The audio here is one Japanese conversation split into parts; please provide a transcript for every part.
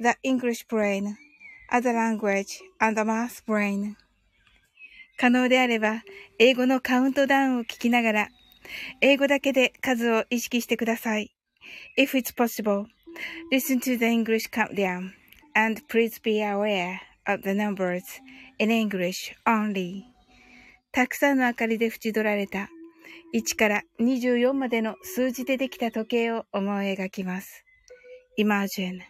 the English brain, other language, and the math brain. 可能であれば、英語のカウントダウンを聞きながら、英語だけで数を意識してください。If it's possible, listen to the English countdown, and please be aware of the numbers in English only. たくさんの明かりで縁取られた1から24までの数字でできた時計を思い描きます。Imagine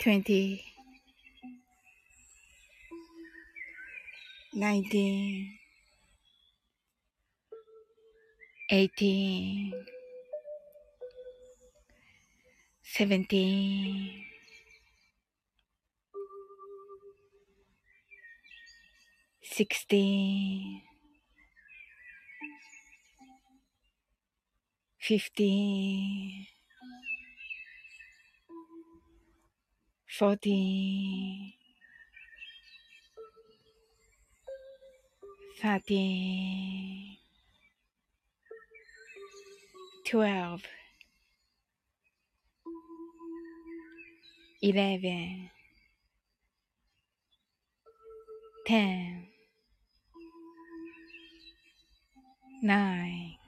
20 19 18 17 16 15 14 13 12 11 10 9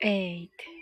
8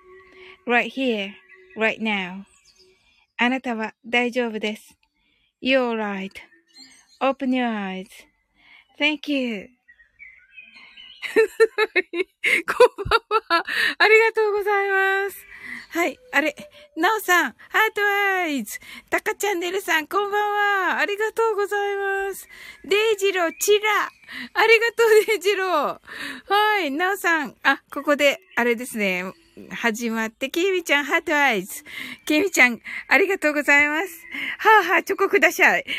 Right here, right now. あなたは大丈夫です。You're right.Open your eyes. Thank you. こんばんは。ありがとうございます。はい。あれ、なおさん、ハートアイズ。タカチャンネルさん、こんばんは。ありがとうございます。デイジロー、チラ。ありがとう、デイジロー。はい。なおさん、あ、ここで、あれですね。始まって、きみちゃん、 heart eyes。きみちゃん、ありがとうございます。は、あ、はあ、チョコください。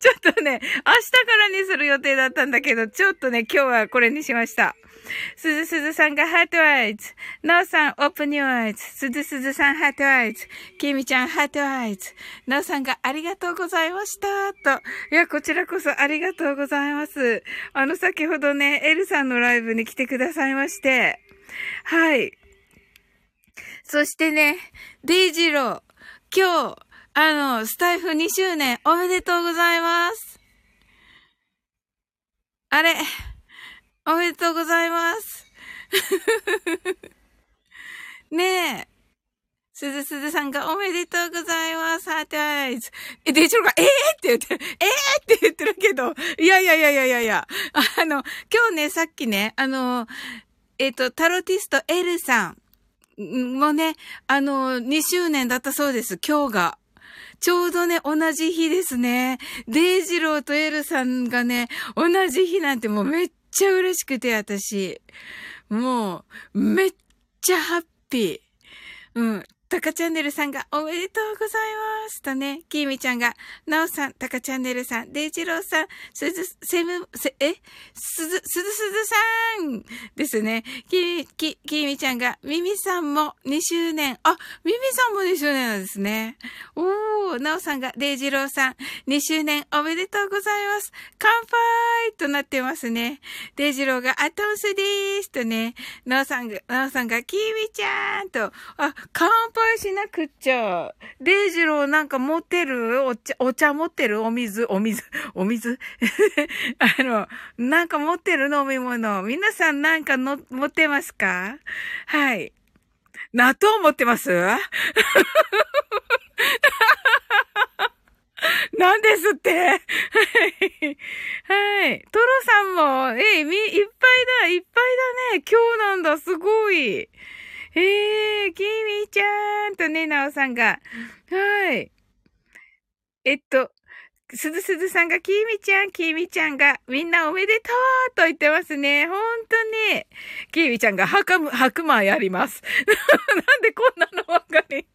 ちょっとね、明日からにする予定だったんだけど、ちょっとね、今日はこれにしました。すずすずさんが heart eyes。なおさん、 open your eyes。すずすずさん、 heart eyes。きみちゃん、 heart eyes。なおさんがありがとうございました。と。いや、こちらこそありがとうございます。あの、先ほどね、エルさんのライブに来てくださいまして。はい。そしてね、デイジロー、今日、あの、スタイフ2周年おめでとうございます。あれ、おめでとうございます。ねえ。すずすずさんがおめでとうございます。 heart eyes。え、デジローが、えー？って言ってる。えー？って言ってるけど、いやいやいやいやいやいや。あの、今日ね、さっきね、あの、えっ、ー、と、タロティスト L さんもね、あの、2周年だったそうです。今日が。ちょうどね、同じ日ですね。デイジローとエルさんがね、同じ日なんてもうめっちゃ嬉しくて、私。もう、めっちゃハッピー。うん。タカチャンネルさんがおめでとうございますとね、キーミちゃんが、ナオさん、タカチャンネルさん、デイジローさん、すず、セム、せ、え？すず、すずすずさんですね。キキ、キーミちゃんが、ミミさんも2周年。あ、ミミさんも2周年なんですね。おー、ナオさんが、デイジローさん、2周年おめでとうございます。乾杯となってますね。デイジローが、アトンスでーすとね、ナオさんが、ナオさんが、キーミちゃんと、あ、乾杯しなくっちゃ。デイジローなんか持ってる？お茶、お茶持ってる？お水、お水、お水？あの、なんか持ってる飲み物？皆さんなんかの、持ってますか？はい。納豆持ってます？なんですって？はい。はい。トロさんも、えみ、いっぱいだ、いっぱいだね。今日なんだ、すごい。へえキミちゃんとね、なおさんが。はい。えっと、すずすずさんが、きみちゃん、きみちゃんが、みんなおめでとうと言ってますね。ほんとね。きみちゃんが、はかむ、白米やります。なんでこんなのわかり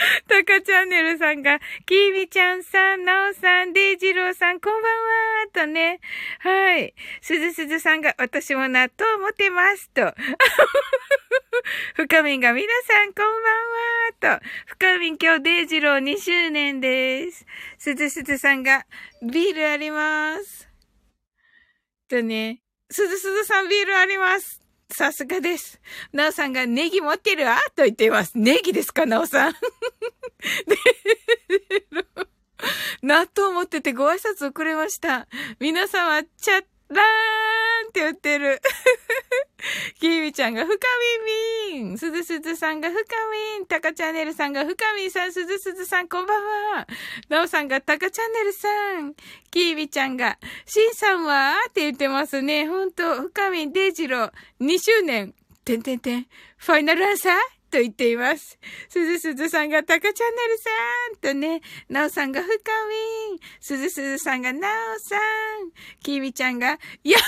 タカチャンネルさんが、キーミちゃんさん、ナオさん、デイジローさん、こんばんはとね。はい。すずすずさんが、私も納豆持てますと。深みんが、皆さん、こんばんはと。深みん今日デイジロー2周年です。すずすずさんが、ビールあります。とね。すずすずさんビールあります。さすがです。なおさんがネギ持ってるわと言っています。ネギですかなおさん。納豆持っててご挨拶遅れました。皆様、チャッラーって言ってる。きみちゃんが深みみん。すずすずさんが深みん。たかチャンネルさんが深みんさん。すずすずさんこんばんは。なおさんがたかチャンネルさん。きみちゃんが、しんさんはって言ってますね。ほんと、深みん、デイジロー、2周年。てんてんてん。ファイナルアンサー？と言っています。すずすずさんがタカチャンネルさんとね、なおさんが深みん。すずすずさんがなおさん。きみちゃんが、や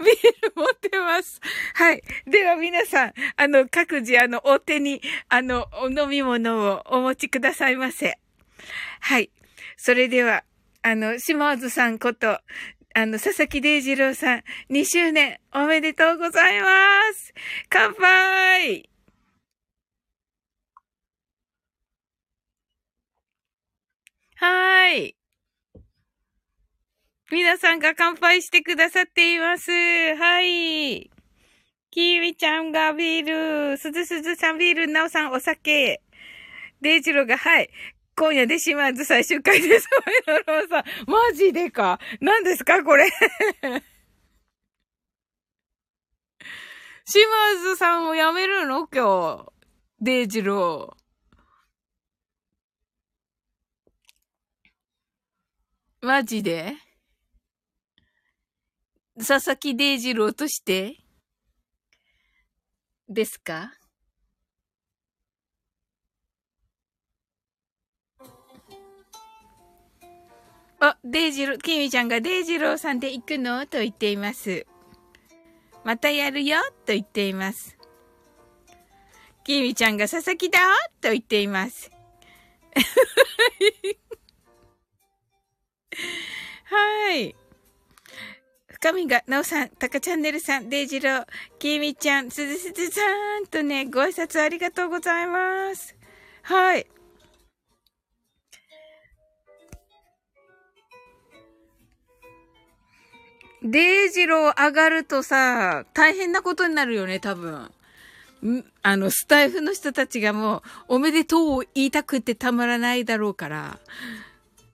おビール持ってます。はい。では皆さん、あの、各自あの、お手に、あの、お飲み物をお持ちくださいませ。はい。それでは、あの、島津さんこと、あの、佐々木デイジローさん、2周年おめでとうございます。乾杯はーい。皆さんが乾杯してくださっています。はい。きみちゃんがビール、すずすずさんビール、なおさんお酒。デイジローが、はい。今夜で島津最終回です。マイローさん。マジでか？何ですかこれ？島津さんを辞めるの？今日。デイジロー。マジで？佐々木デイジローとして？ですか？あ、デイジロー、キミちゃんがデイジローさんで行くの？と言っています。またやるよ？と言っています。キミちゃんが佐々木だ？と言っています。はい。深みが、なおさん、たかチャンネルさん、デイジロー、きみちゃん、すずすずさんとね、ご挨拶ありがとうございます。はい。デイジロー上がるとさ、大変なことになるよね、多分。あの、スタイフの人たちがもう、おめでとうを言いたくてたまらないだろうから。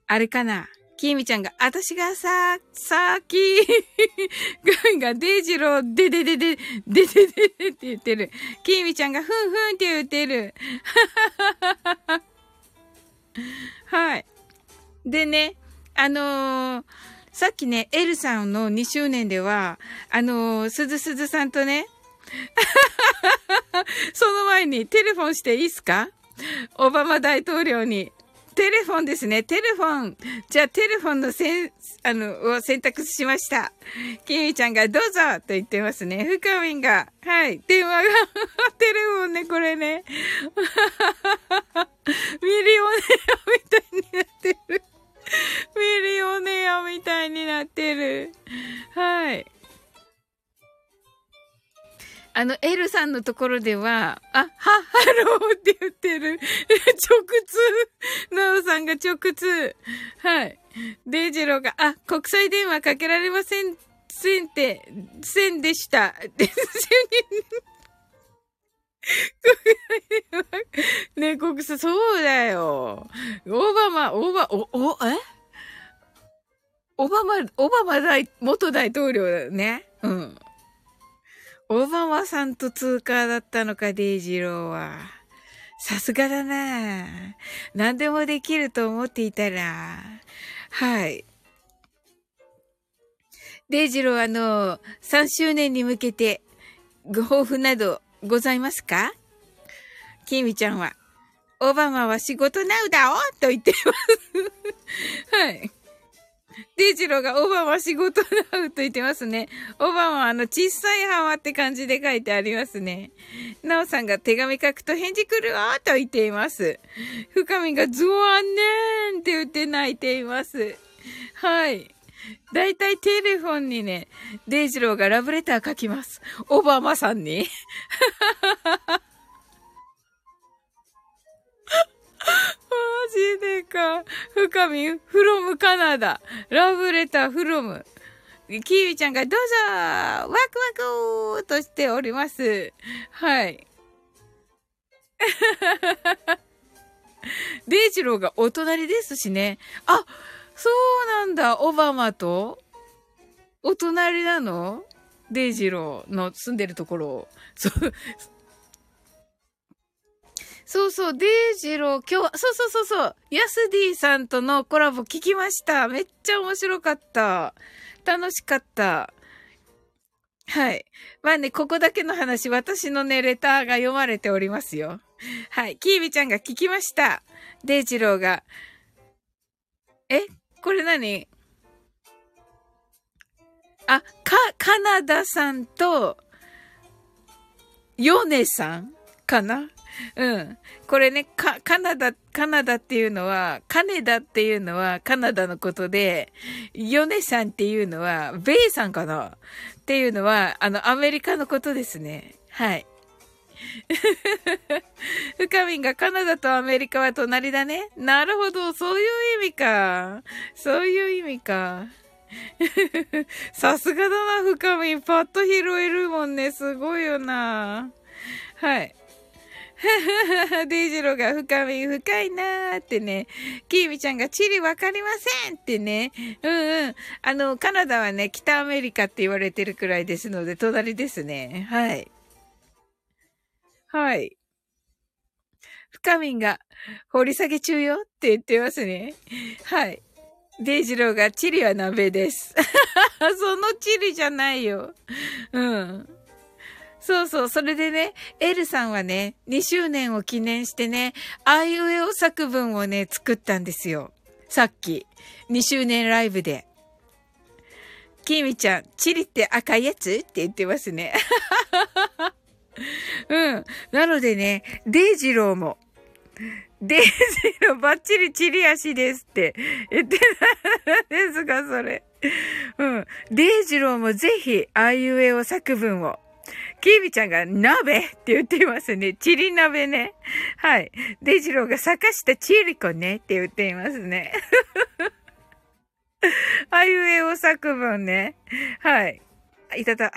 あれかな？きみちゃんが、私がさ、さきー が、デイジロー、でででで、ででででって言ってる。きみちゃんが、ふんふんって言ってる。はい。でね、あのー、さっきね、エルさんの2周年では、あのー、すずすずさんとね、その前にテレフォンしていいっすか？オバマ大統領に。テレフォンですね。テレフォン。じゃあ、テレフォンのせん、あの、を選択しました。キミちゃんがどうぞと言ってますね。ふかみんが、はい。電話が テレフォンね、これね。ミリオネアみたいになってる。ミリオネアみたいになってる。はい。あの、エルさんのところでは、あ、は、ハローって言ってる。直通。ナオさんが直通。はい。デイジローが、あ、国際電話かけられません、せんって、せんでした。ね、国際、そうだよ。オバマ、オバ、お、お、え？オバマ、オバマ大、元大統領だね。うん。オバマさんと通過だったのか、デイジローは。さすがだな何でもできると思っていたら。はい。デイジローあの、3周年に向けて、ご抱負などございますか？キミちゃんは、オバマは仕事なうだおと言ってます。はい。デイジローがオバマ仕事なうと言ってますね。オバマはあの小さい浜って感じで書いてありますね。ナオさんが手紙書くと返事来るわと言っています。深みがズワンねーんって言って泣いています。はい。だいたいテレフォンにね、デイジローがラブレター書きます。オバマさんに。マジでか。深み、フロムカナダ。ラブレターフロム。キーウィちゃんがどうぞワクワクとしております。はい。デイジローがお隣ですしね。あ、そうなんだ。オバマとお隣なの？デイジローの住んでるところ。そう、そうそう、デイジロー、今日、そうそうそうそう、ヤスディさんとのコラボ聞きました。めっちゃ面白かった。楽しかった。はい。まあね、ここだけの話、私のね、レターが読まれておりますよ。はい。キービちゃんが聞きました。デイジローが。え？これ何？あ、か、カナダさんと、ヨネさんかな？うん。これね、か、カナダ、カナダっていうのは、カネダっていうのはカナダのことで、ヨネさんっていうのは、ベイさんかな？っていうのは、あの、アメリカのことですね。はい。深みんがカナダとアメリカは隣だね。なるほど、そういう意味か。そういう意味か。さすがだな、深みん。パッと拾えるもんね。すごいよな。はい。デイジローが深み深いなーってね。キーミちゃんがチリわかりませんってね。うんうん。あの、カナダはね、北アメリカって言われてるくらいですので、隣ですね。はい。はい。深みが、掘り下げ中よって言ってますね。はい。デイジローが、チリは鍋です。そのチリじゃないよ。うん。そうそう。それでね、エルさんはね、2周年を記念してね、あいうえお作文をね、作ったんですよ。さっき。2周年ライブで。キミちゃん、チリって赤いやつって言ってますね。うん。なのでね、デイジローも、デイジローバッチリチリ足ですって言ってたんですか、それ。うん。デイジローもぜひ、あいうえお作文をキービちゃんが鍋って言っていますね。チリ鍋ね。はい。デジローが坂下チリコねって言っていますね。あいうえお作文ね。はい。いたた。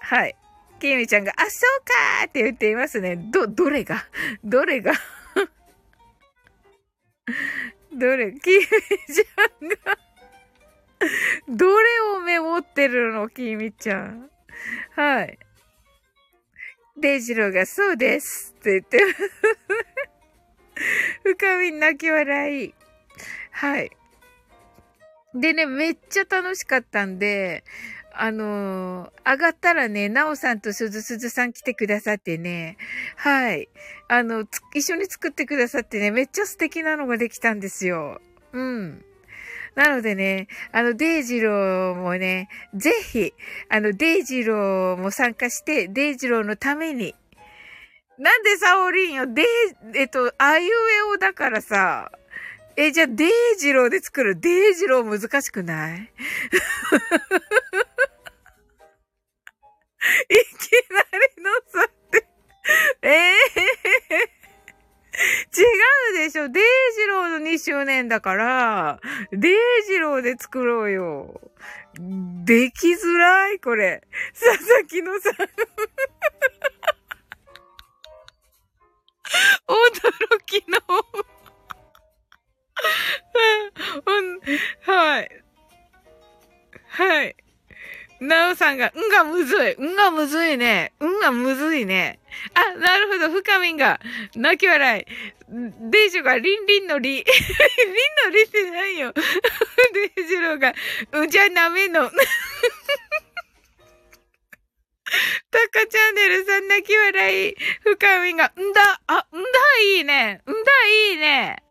はい。きみちゃんが、あ、そうかーって言っていますね。ど、どれが？どれが？どれ？きみちゃんが どれをメモってるの？きみちゃん。はい。デイジローがそうですって言って。深み泣き笑い。はい。でね、めっちゃ楽しかったんで、あのー、上がったらね、なおさんとすずすずさん来てくださってね、はい。あの、一緒に作ってくださってね、めっちゃ素敵なのができたんですよ。うん。なのでね、あの、デイジローもね、ぜひ、あの、デイジローも参加して、デイジローのために、なんでサオリンよ、デイ、えっと、あいうえおだからさ、え、じゃあ、デイジローで作る。デイジロー難しくない？いきなりのさって。ええー、違うでしょ。デイジローの2周年だから、デイジローで作ろうよ。できづらい、これ。佐々木のさん。驚きの はい。はい。なおさんが、うんがむずい。うんがむずいね。うんがむずいね。あ、なるほど。深みんが、泣き笑い。デイジュが、リンリンのリ。リンのリってないよ。デイジローが、うじゃなめの。タカチャンネルさん泣き笑い。深みんが、んだ、あ、んだいいね。んだいいね。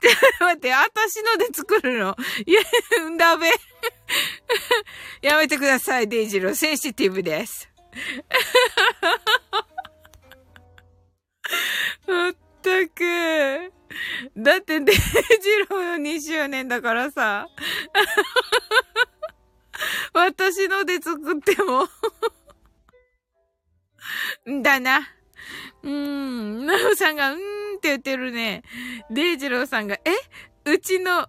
ちょっと待って、私ので作るの？いや、ダメ。やめてください、デイジロー。センシティブです。まったく。だって、デイジローの2周年だからさ。私ので作ってもだな。うーん。なおさんが、うーんって言ってるね。デイジローさんが、え？うちの、地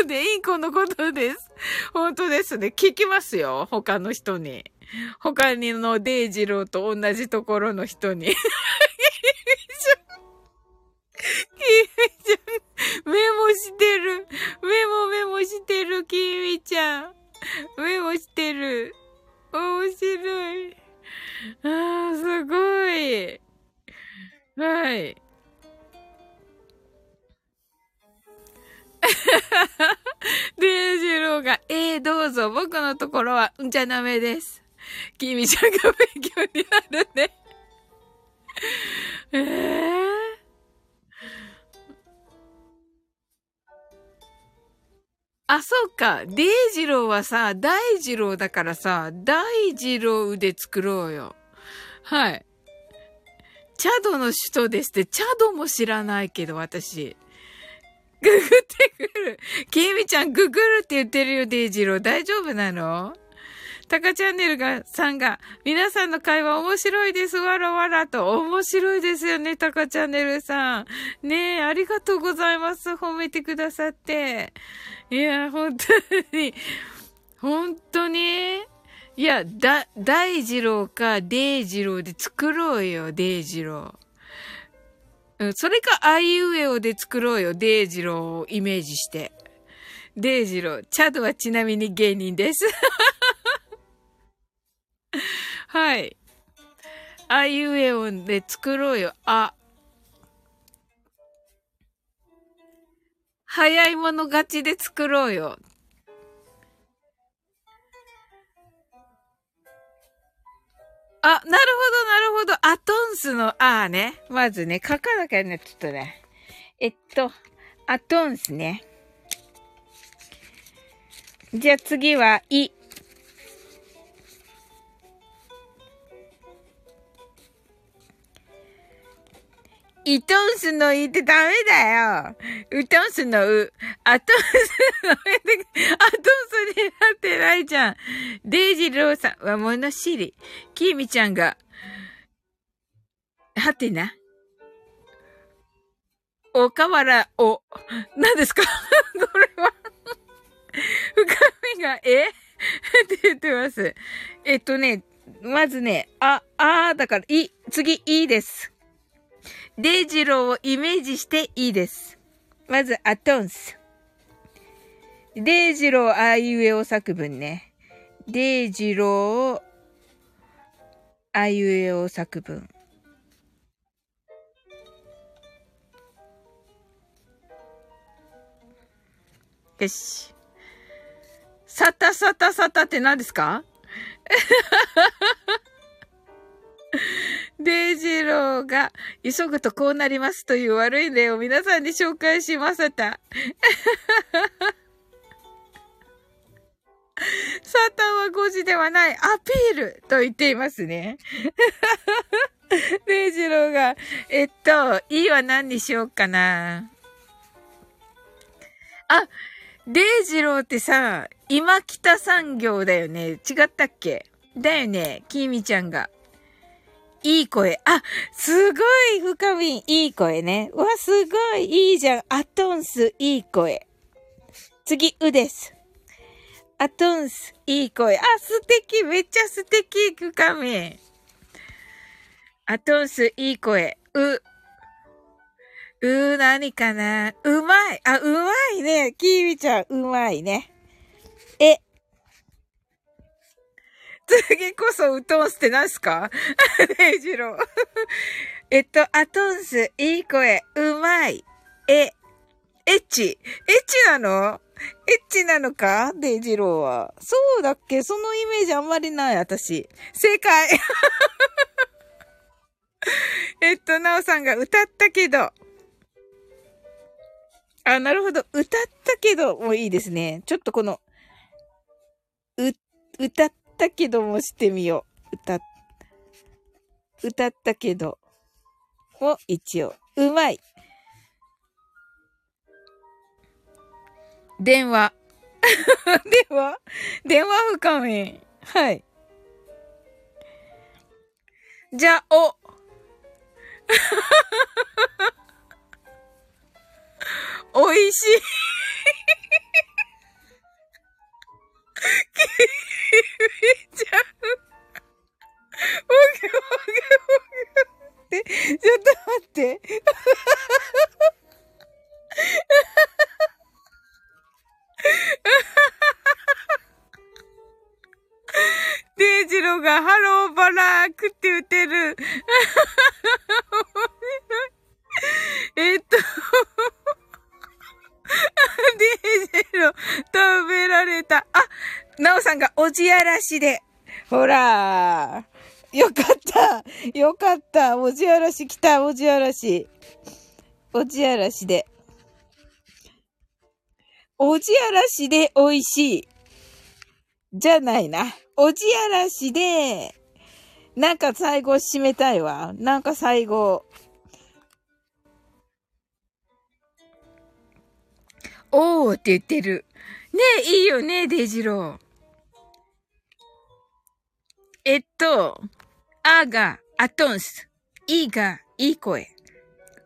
方でインコのことです。本当ですね。聞きますよ。他の人に。他にのデイジローと同じところの人に。キミちゃん、メモしてる。メモメモしてる、キミちゃん。メモしてる。面白い。ああ、すごい。はい。デイジローが、ええー、どうぞ、僕のところは、うんじゃなめです。キミちゃんが勉強になるね。ええー、あ、そうか。デイジローはさ、大二郎だからさ、大二郎で作ろうよ。はい。チャドの首都ですって、チャドも知らないけど、私。ググってくる。ケイミちゃん、ググるって言ってるよ、デイジロー。大丈夫なの？タカチャンネルが、さんが、皆さんの会話面白いです、わらわらと。面白いですよね、タカチャンネルさん。ねえ、ありがとうございます。褒めてくださって。いや、本当に、本当にいや、だ、大二郎か、デイジローで作ろうよ、デイジロー。うん、それか、あいうえおで作ろうよ、デイジローをイメージして。デイジロー、チャドはちなみに芸人です。はい。あいうえおんで作ろうよ、あ。早い者勝ちで作ろうよ。あ、なるほど、なるほど。アトンスのあーね。まずね、書かなきゃね、ちょっとね。えっと、アトンスね。じゃあ次は、い。いとんすのいってダメだよ。うとんすのう。あとすのえで、あとすになってないじゃん。デイジローさんは物知り。きみちゃんが、はてな。おかわらお。何ですか？これは深みが、え？って言ってます。えっとね、まずね、あ、あだから、い、次、いいです。デイジローをイメージしていいです。まず、アトンス。デイジローあいうえお作文ね。デイジローあいうえお作文。よし。さたさたさたって何ですか？デイジローが急ぐとこうなりますという悪い例を皆さんに紹介しました。サタンは5時ではない、アピールと言っていますね。デイジローが、えっと、いいは何にしようかな。あ、デイジローってさ、今北産業だよね。違ったっけ？だよね。きみちゃんが。いい声。あ、すごい深みんいい声ね。わ、すごいいいじゃん。アトンス、いい声。次、うです。アトンス、いい声。あ、素敵。めっちゃ素敵。深みん。アトンス、いい声。う。う、何かなうまい。あ、うまいね。キーミちゃん、うまいね。次こそ、ウトンスって何すか？レイジロー。えっと、アトンス、いい声、うまい。え、エッチ。エッチなの？エッチなのか？デイジローは。そうだっけ？そのイメージあんまりない、私。正解 えっと、なおさんが歌ったけど、あ、なるほど。歌ったけどもいいですね。ちょっとこの、う、歌ったけどもしてみよう。歌、歌ったけども一応。うまい。電話。電話？電話深め。はい。じゃ、お。おいしい。キビちゃん。もぐもぐもぐ。え、ちょっと待って。デイジローがハローバラークって言ってる。面白いえっと デージロ、食べられた。あ、なおさんがおじやらしで。ほら。よかった。よかった。おじやらし来た。おじやらし。おじやらしで。おじやらしで美味しい。じゃないな。おじやらしで、なんか最後締めたいわ。なんか最後、おーって言ってる。ねえ、いいよね、デイジロー。えっと、あが、アトンス。いが、いい声。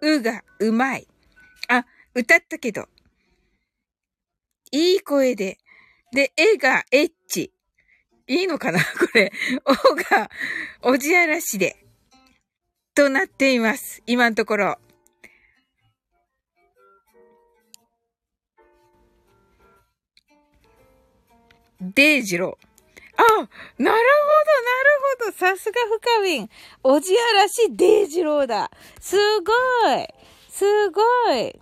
うが、うまい。あ、歌ったけど。いい声で。で、えが、エッチ。いいのかな これ。おが、おじやらしで。となっています。今のところ。デイジロー。あ、なるほど、なるほど。さすが深みん。おじやらしデイジローだ。すごい。すごい。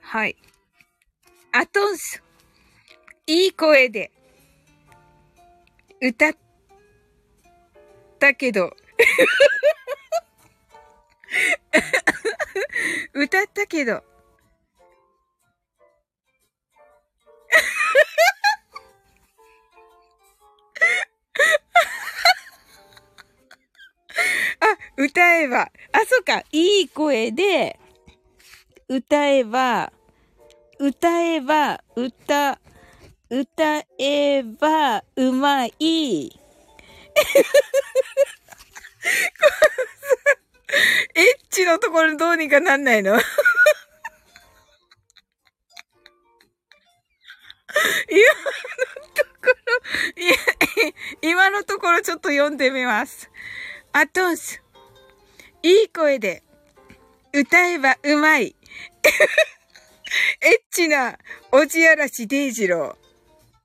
はい。アトンス。いい声で。歌ったけど。歌ったけど。あ、歌えば。あ、そっか。いい声で、歌えば、歌えば、歌、歌えば、うまい。エッチのところどうにかなんないの？今のところ今のところちょっと読んでみます。アトンス。いい声で、歌えばうまい。エッチな、おじあらしデイジロー。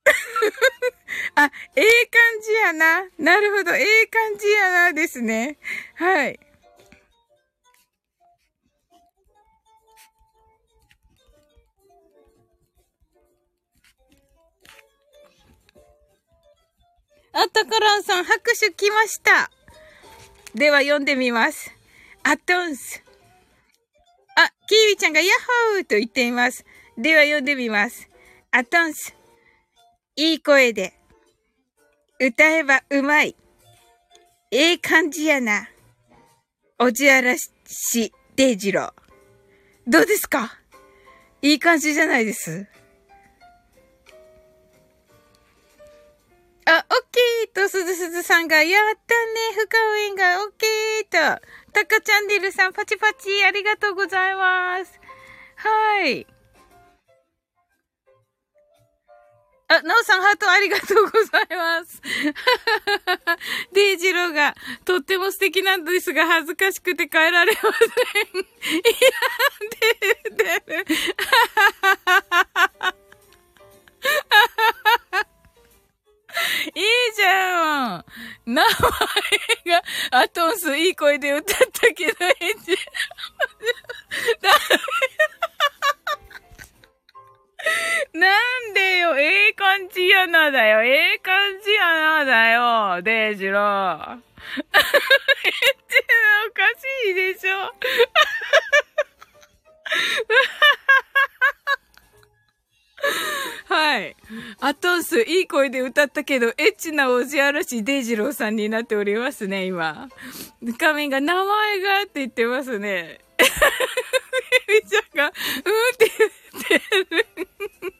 あ、ええ感じやな。なるほど、ええ感じやなですね。はい。あ、タカランさん、拍手来ました。では読んでみます。アトンス。あ、キービちゃんがヤッホーと言っています。では読んでみます。アトンス。いい声で。歌えばうまい。ええ感じやな。おじあらし、デイジロー。どうですか？いい感じじゃないですあ、オッケーと、すずすずさんが、やったね、深尾園が、オッケーと、タカチャンネルさん、パチパチ、ありがとうございます。はい。あ、なおさん、ハートありがとうございます。デイジローが、とっても素敵なんですが、恥ずかしくて帰られません。いや、で、で、いいじゃん名前が、アトンスいい声で歌ったけど、エンジ。なんでよ、ええ感じやなだよ、ええ感じやなだよ、デイジロー。エンジおかしいでしょ。はい。アトンス、いい声で歌ったけど、エッチなおじ嵐デイジローさんになっておりますね、今。画面が名前がって言ってますね。みちゃんが、うんって言ってる。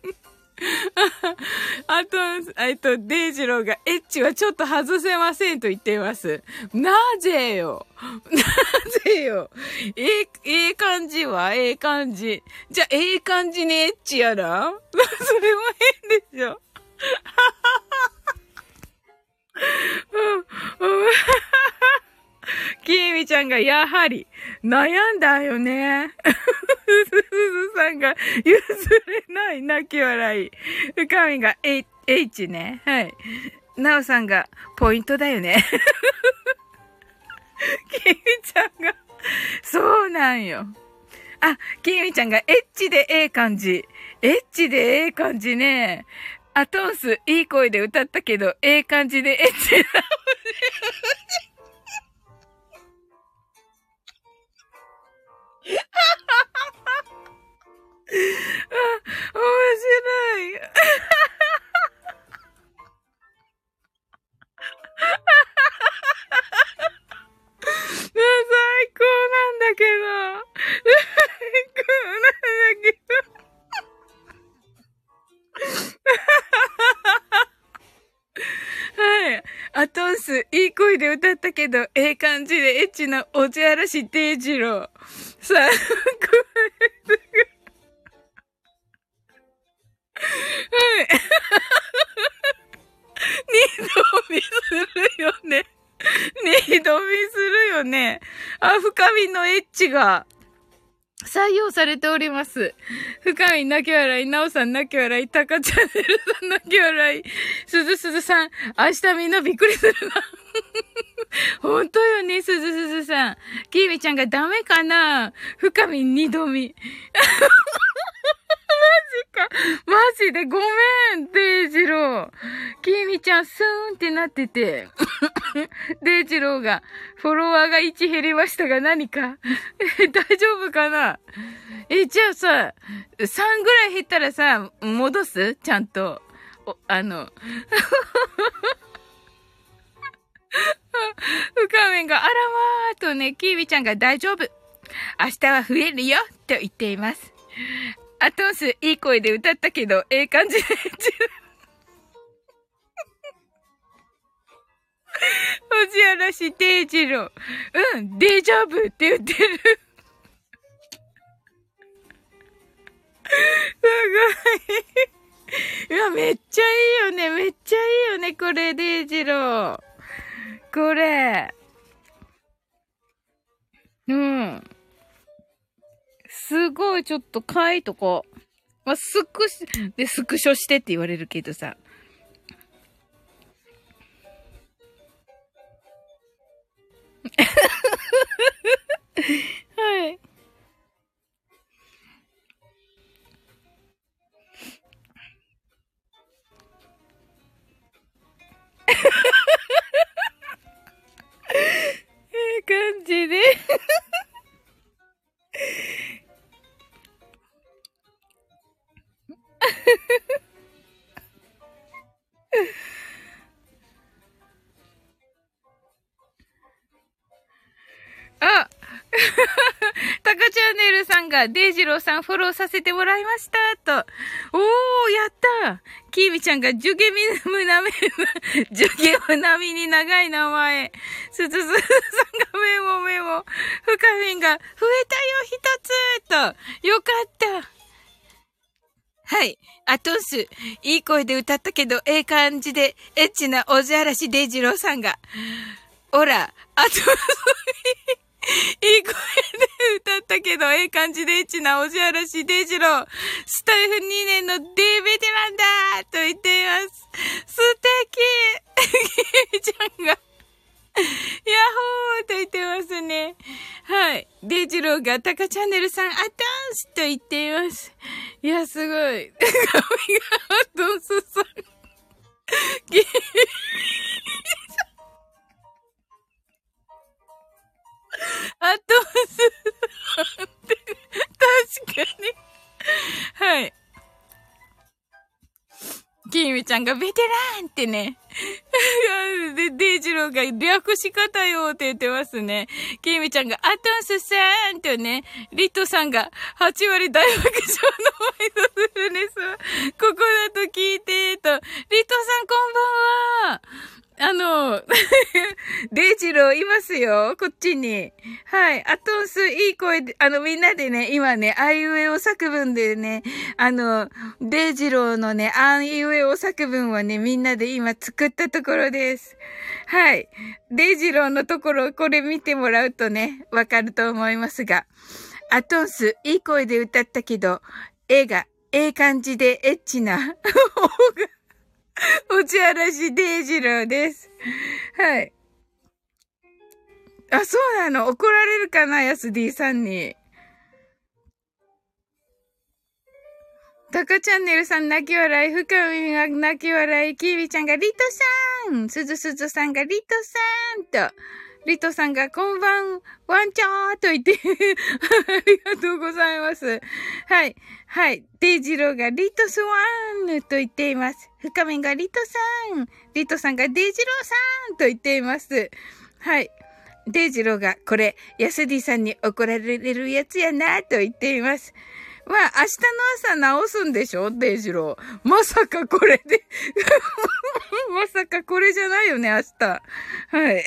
あと、えっと、デイジローが、エッチはちょっと外せませんと言っています。なぜよ？なぜよ？ええ、ええ感じは？ええ感じ。じゃ、ええ感じにエッチやら？それも変でしょ？きえみちゃんがやはり悩んだよね。すずさんが譲れない泣き笑い。深みが H ね。はい。なおさんがポイントだよね。きみちゃんが、そうなんよ。あ、きみちゃんがエッチでええ感じ。エッチでええ感じね。アトンス、いい声で歌ったけど、ええ感じでエッチだ。白い。最高なんだけど。最高なんだけど。はい。アトンス、いい声で歌ったけど、ええ感じでエッチなおじあらしデイジロー。さあ、これ、はい。二度見するよね。二度見するよね。あ、深みのエッジが採用されております。深み泣き笑い、なおさん泣き笑い、たかチャンネルさん泣き笑い、すずすずさん、明日みんなびっくりするな。本当よね、すずすずさん。きーみちゃんがダメかな？深み二度見。マジか。マジでごめん、デイジロー。きーみちゃん、スーンってなってて。デイジローが、フォロワーが1減りましたが何か 大丈夫かな？え、じゃあさ、3ぐらい減ったらさ、戻す？ちゃんと。お、あの。深めが、あらまーとね、キービちゃんが大丈夫。明日は増えるよと言っています。アトンス、いい声で歌ったけど、ええ感じで。おじあらし、デイジロー。うん、デジャブって言ってる。すごい。うわ、めっちゃいいよね。めっちゃいいよね。これ、デイジロー。これ。うん。すごい、ちょっと書いとこう。まあ、スクシ、で、スクショしてって言われるけどさ。はい。ええ感じで あ タカチャンネルさんが、デイジローさんフォローさせてもらいました、と。おー、やったキーミちゃんが、ジュゲミムナメ、ジュゲムナミに長い名前。スズスズさんがメモメモ。フカミンが、増えたよ、一つと。よかった。はい。アトンス、いい声で歌ったけど、ええ感じで、エッチなおじあらしデイジローさんが。おら、アトンス、いい声で歌ったけど、ええ感じでエッチなおじあらしデイジロー。スタイフ2年のデベテランだと言っています。素敵ちゃんが ーと言ってますね。はい。デイジローがタカチャンネルさん、アトンスと言っています。いや、すごい。神がアトンスさん。アトンスさんって、確かに。はい。キミちゃんがベテランってね。で、デイジローが略し方よって言ってますね。キミちゃんがアトンスさんとね、リトさんが8割大爆笑のワイドするんですここだと聞いて、と、リトさんこんばんは。あの、デイジローいますよ、こっちに。はい。アトンス、いい声で、あの、みんなでね、今ね、アイウェオ作文でね、あの、デイジローのね、アイウェオ作文をね、みんなで今作ったところです。はい。デイジローのところ、これ見てもらうとね、わかると思いますが。アトンス、いい声で歌ったけど、絵が、ええ感じでエッチな方がおちあらしデイジローです。はい。あ、そうなの？怒られるかなヤス D さんに。タカチャンネルさん泣き笑い、深みが泣き笑い、キービちゃんがリトさん、すずすずさんがリトさんと、リトさんがこんばん、ワンチャーと言って ありがとうございます。はい。はい。デイジローがリトスワンと言っています。深めがリトさん。リトさんがデイジローさんと言っています。はい。デイジローが、これ、ヤスディさんに怒られるやつやなと言っています。まあ、明日の朝直すんでしょ？デイジロー。まさかこれで まさかこれじゃないよね、明日。はい。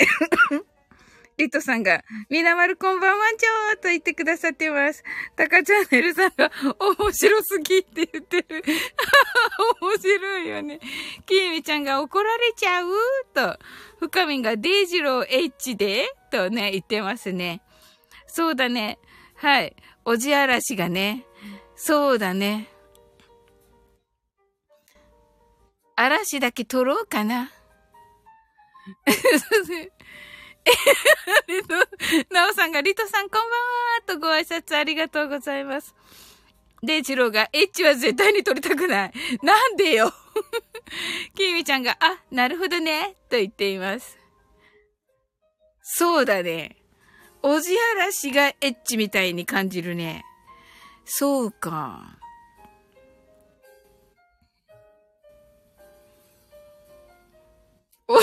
リトさんが、みなまるこんばんはんちょーと言ってくださってます。タカチャンネルさんが、面白すぎって言ってる。面白いよね。キーミちゃんが怒られちゃうと、深みがデイジロー H でとね、言ってますね。そうだね。はい。おじあらしがね。そうだね。嵐だけ取ろうかな。リト、ナオさんが、リトさんこんばんはとご挨拶ありがとうございます。デイチローが、エッチは絶対に取りたくない。なんでよ キミちゃんが、あ、なるほどね、と言っています。そうだね。おじあらしがエッチみたいに感じるね。そうか。お、お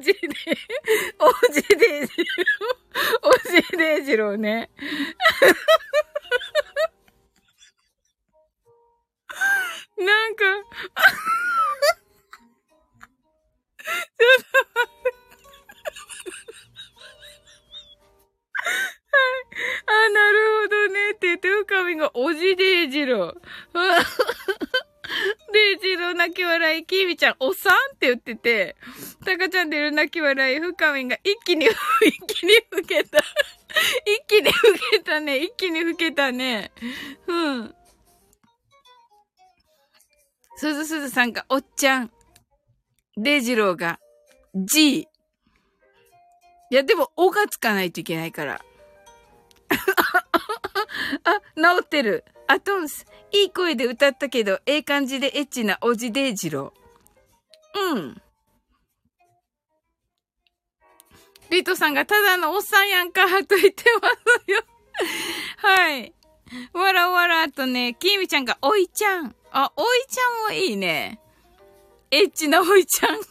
じで、おじでじろう、おじでじろうね。なんか、ちょっと待って。はい。あ、なるほどね。って言って、うかみがおじでじろう。デイジ言ってて、タカチャンネル泣き笑い、深みが一気に、一気に吹けた。一気に吹けたね。一気に吹けたね。うん。すずすずさんが、おっちゃん。デイジローが、G。いや、でも、おがつかないといけないから。あ、治ってる。アトンス。いい声で歌ったけど、ええ感じでエッチなおじデイジロー。うん。リトさんがただのおっさんやんか、と言ってますよ。はい。わらわらとね、きみちゃんがおいちゃん。あ、おいちゃんもいいね。エッチなおいちゃん。は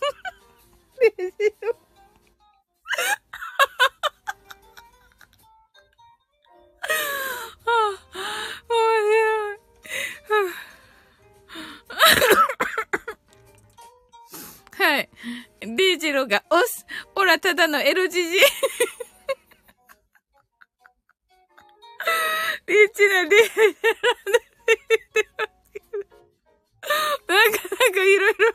あ、面白い。はい。デイジローが押す。ほら、ただのエロジジ。リッチなデイジローなんか、なんかいろいろ、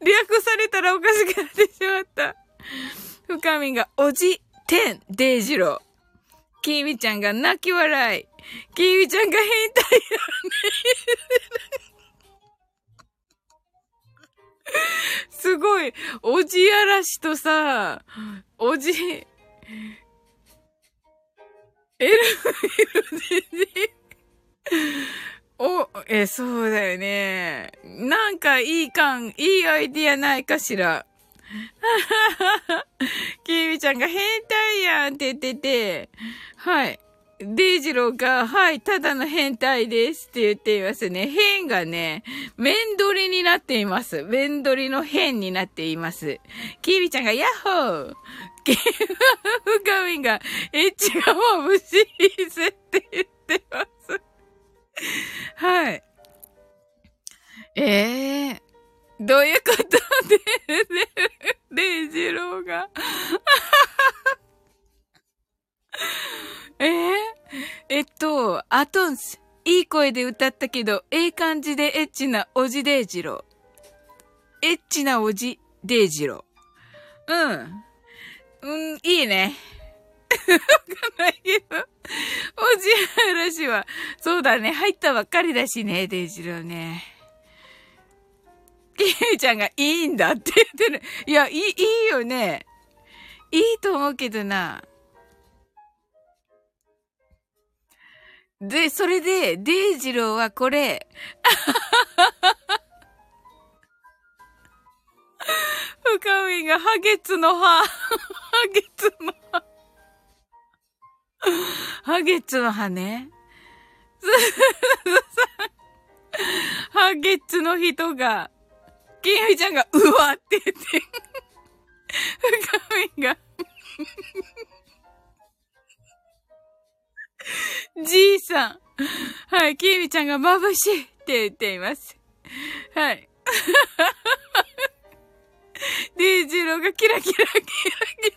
略されたらおかしくなってしまった。深みが、おじ、てん、デイジロー。キーミちゃんが泣き笑い。キーミちゃんが変態やすごい、おじやらしとさ、おじ、エル、エルお、え、そうだよね。なんかいい感、いいアイディアないかしら。キーミちゃんが変態やんって言ってて、はい。デイジローが、はい、ただの変態ですって言っていますね。変がね、面取りになっています。面取りの変になっています。キービちゃんが、ヤッホーキーフミンが、エッチがもうシリーズって言ってます。はい。ええー、どういうことで、デイジローが。えー、えっと、アトンス。いい声で歌ったけど、ええ感じでエッチなおじデイジロー。エッチなおじデイジロー。うん。うん、いいね。わかんないけど。おじ話は、そうだね。入ったばっかりだしね、デイジローね。キミちゃんがいいんだって言ってる。いや、いい、いいよね。いいと思うけどな。で、それで、デイジローはこれ、深みがハゲツの葉、ハゲツの葉。ハゲツの葉ね。ハゲツの人が、キミちゃんが、うわって言って、深みが、じいさん。はい、きみちゃんが眩しいって言っています。はい。デイジローがキラキラキラキラ。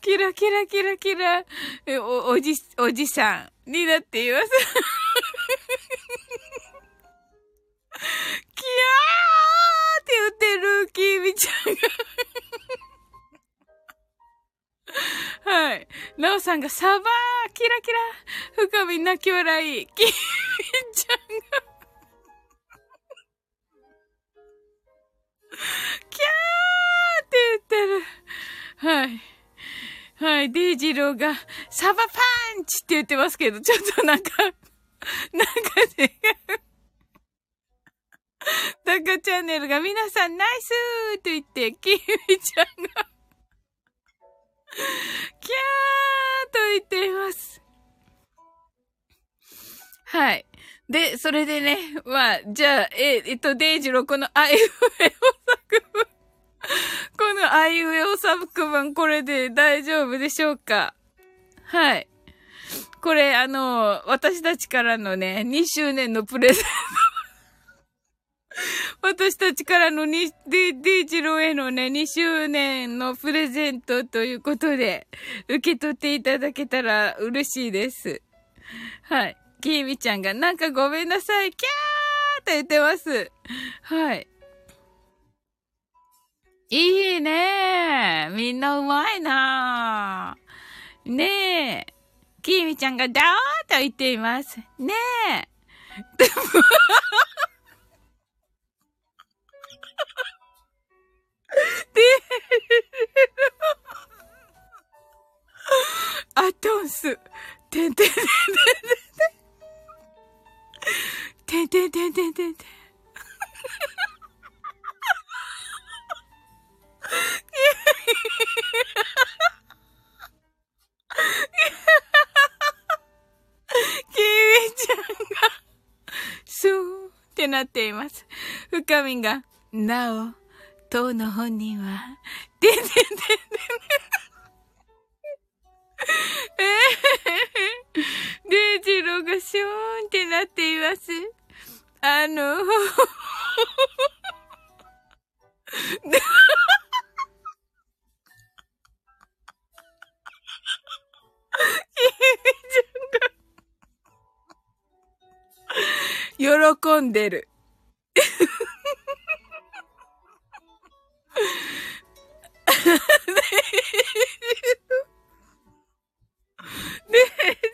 キラキラキラキラ、お、おじ、おじさんになっています。キャーって言ってる、キミちゃんが。はい。なおさんがサバーキラキラ深み泣き笑いキミちゃんがキャーって言ってる。はい。はい。デイジローが、サバパンチって言ってますけど、ちょっとなんか、なんか違う。タカチャンネルが皆さんナイスーと言って、キミちゃんが キャーと言っています。はい。で、それでね、まあ、じゃあ、え、えっと、デイジロ、このあいうえお作文。このあいうえお作文、これで大丈夫でしょうか？はい。これ、あの、私たちからのね、2周年のプレゼント 私たちからのに、デ、デイジローへのね、2周年のプレゼントということで、受け取っていただけたら嬉しいです。はい。キーミちゃんが、なんかごめんなさい、キャーと言ってます。はい。いいねーみんなうまいなーねえ。きーみちゃんがだーと言っています。ねえ。で、アトンス。てんてんてんてんてん。てんてんてんてんてんてん。キミちゃんが、そうってなっています。深みが、なお、当の本人は、てんてんてんてん。えー、デイジローがショーンってなっています。あの、喜んでる。デイ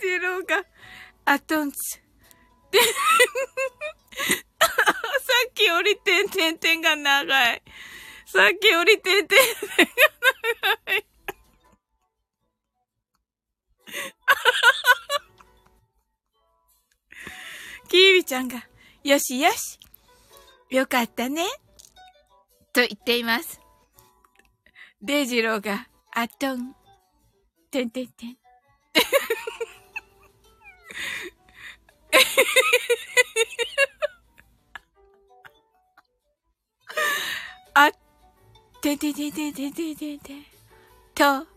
ジローが、アトンツ。で、さっきよりてんてんてんが長い。さっきよりてんてんてんが長い。キービちゃんが、よしよし。よかったね。と言っています。デイジローが、あっとん。てんてんてん。あ、てんてんてんてんてんてんてんてん。と、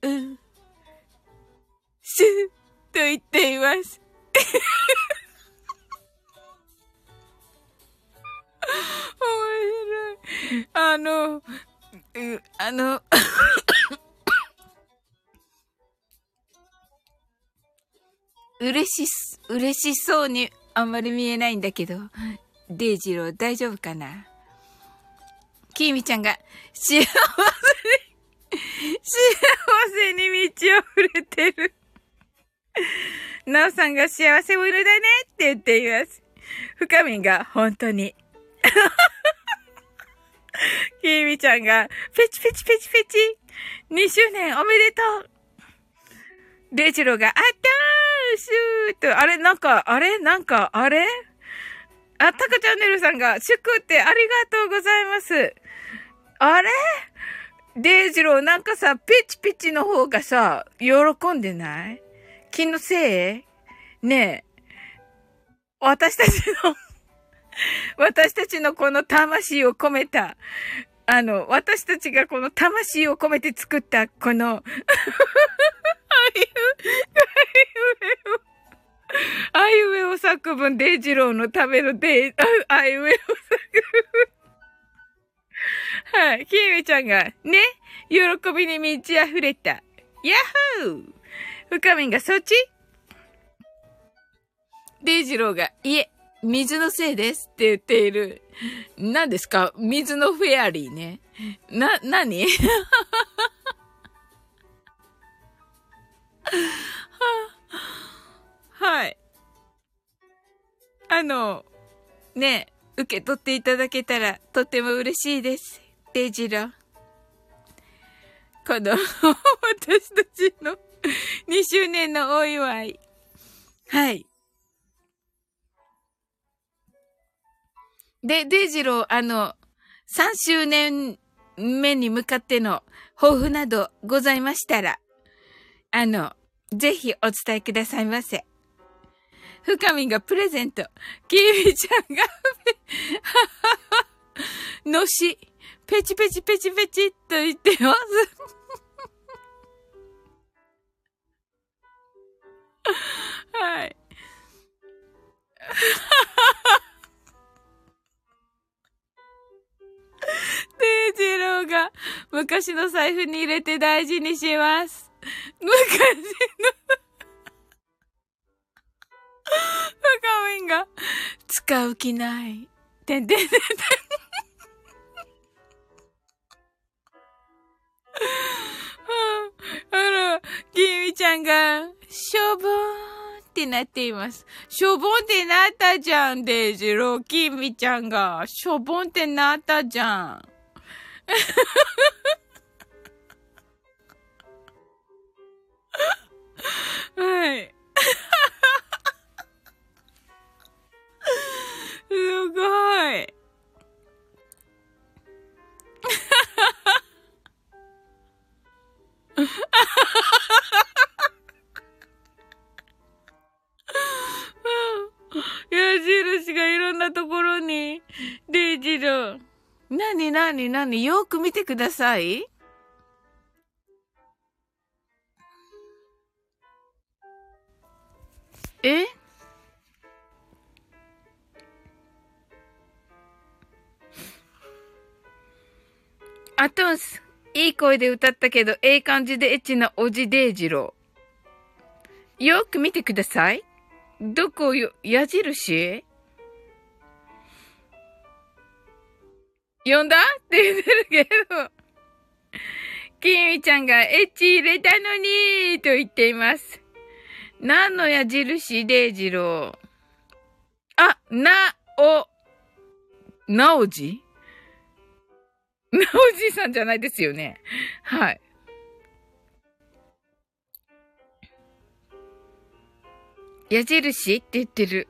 うん、す、と言っています。白い。あの、う、あの、嬉し、嬉しそうにあんまり見えないんだけど、デイジロー大丈夫かな？キーミちゃんが幸せに、幸せに満ち溢れてる。なおさんが幸せ者だねって言っています。深みが本当に。きーみちゃんが、ペチペチペチペチ !2 周年おめでとう。レイチロが、あったーシューと、あれなんか、あれ？なんか、あれ？あ、タカチャンネルさんが、祝ってありがとうございます。あれ？デイジローなんかさ、ペチペチの方がさ、喜んでない？気のせい？ねえ。私たちの 私たちのこの魂を込めた、あの、私たちがこの魂を込めて作ったこの、あいう、あいうえを、あいうえを作文、デイジローのためのデイ、あいうえを作文。はい、ひえめちゃんが、ね、喜びに満ち溢れた。ヤッホー深みんがそっち?デイジローが、いえ、水のせいですって言っている。何ですか？水のフェアリーね。な、なに はい。あの、ね、受け取っていただけたらとても嬉しいです。デジロー。この、私たちの2周年のお祝い。はい。で、デイジロー、あの、3周年目に向かっての抱負などございましたら、あの、ぜひお伝えくださいませ。深みがプレゼント。キーミちゃんがのし、ペチペチペチペチと言ってますはい。デイジローが昔の財布に入れて大事にします。昔の深みが、使う気ない。てんてんてんてん。あら、きみちゃんが、しょぼーんってなっています。しょぼんってなったじゃん、デイジロー。きみちゃんが、しょぼんってなったじゃん。はい。すごい。矢印がいろんなところに、デイジロー。なになになによく見てください。え？アトンス、いい声で歌ったけど、ええ感じでエッチなおじデイジロー。よく見てください。どこよ、矢印呼んだ？って言ってるけど。きみちゃんがエッチ入れたのにと言っています。何の矢印デイジロー。あ、な、お、なおじ？なおじさんじゃないですよね。はい。矢印って言ってる。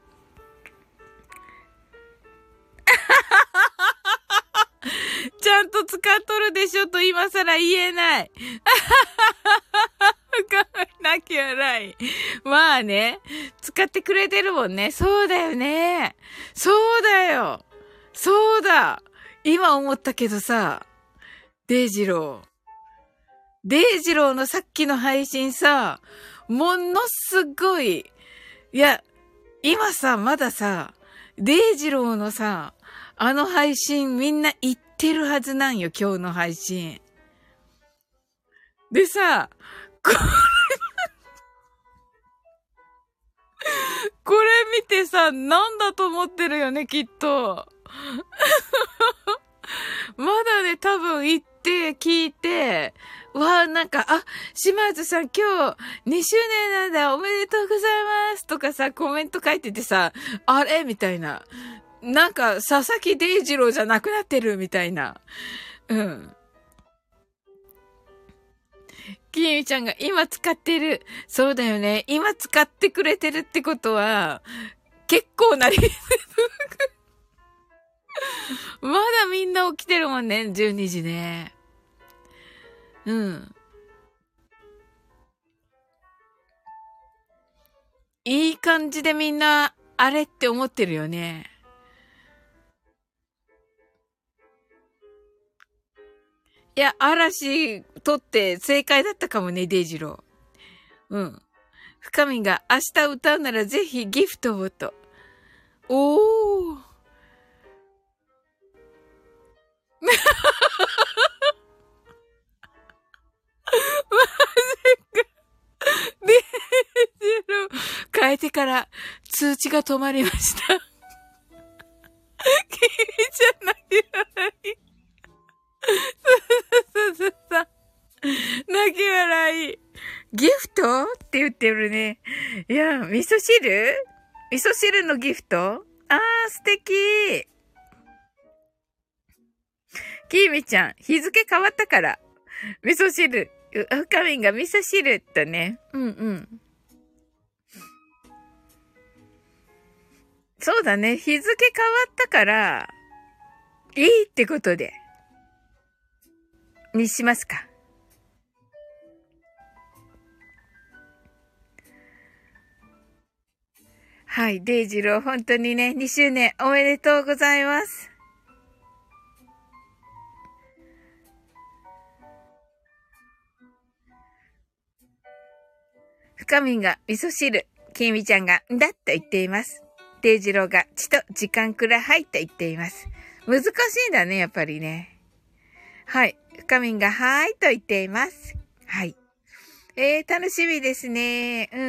ちゃんと使っとるでしょと今更言えない。泣き笑い。まあね、使ってくれてるもんね。そうだよね。そうだよ。そうだ。今思ったけどさ、デイジロー。デイジローのさっきの配信さ、ものすごい、いや、今さ、まださ、デイジローのさ、あの配信みんな言ってるはずなんよ、今日の配信。でさ、これこれ見てさ、なんだと思ってるよね、きっと。まだね、多分行って聞いて、わあ、なんか、あ、島津さん今日2周年なんだ、おめでとうございますとかさ、コメント書いててさ、あれみたいな。なんか、佐々木デイジローじゃなくなってるみたいな。うん。きみちゃんが今使ってる。そうだよね。今使ってくれてるってことは、結構なり、まだみんな起きてるもんね、12時ね。うん。いい感じでみんな、あれって思ってるよね。いや、嵐取って正解だったかもね、デイジロー。うん。深みが明日歌うならぜひギフトをと。おー。マジか。デイジ変えてから通知が止まりました。君じゃないい。そうそうそう。泣き笑い。ギフト？って言ってるね。いや、味噌汁？味噌汁のギフト？あー、素敵。きーみちゃん、日付変わったから。味噌汁。深みんが味噌汁とね。うんうん。そうだね。日付変わったから、いいってことで。にしますか。はい、デイジロー、本当にね、2周年おめでとうございます。深みんが味噌汁、きみちゃんがんだと言っています。定次郎がちと時間くらはいと言っています。難しいんだね、やっぱりね。はい。深みんがはーいと言っています。はい。えー、楽しみですね。う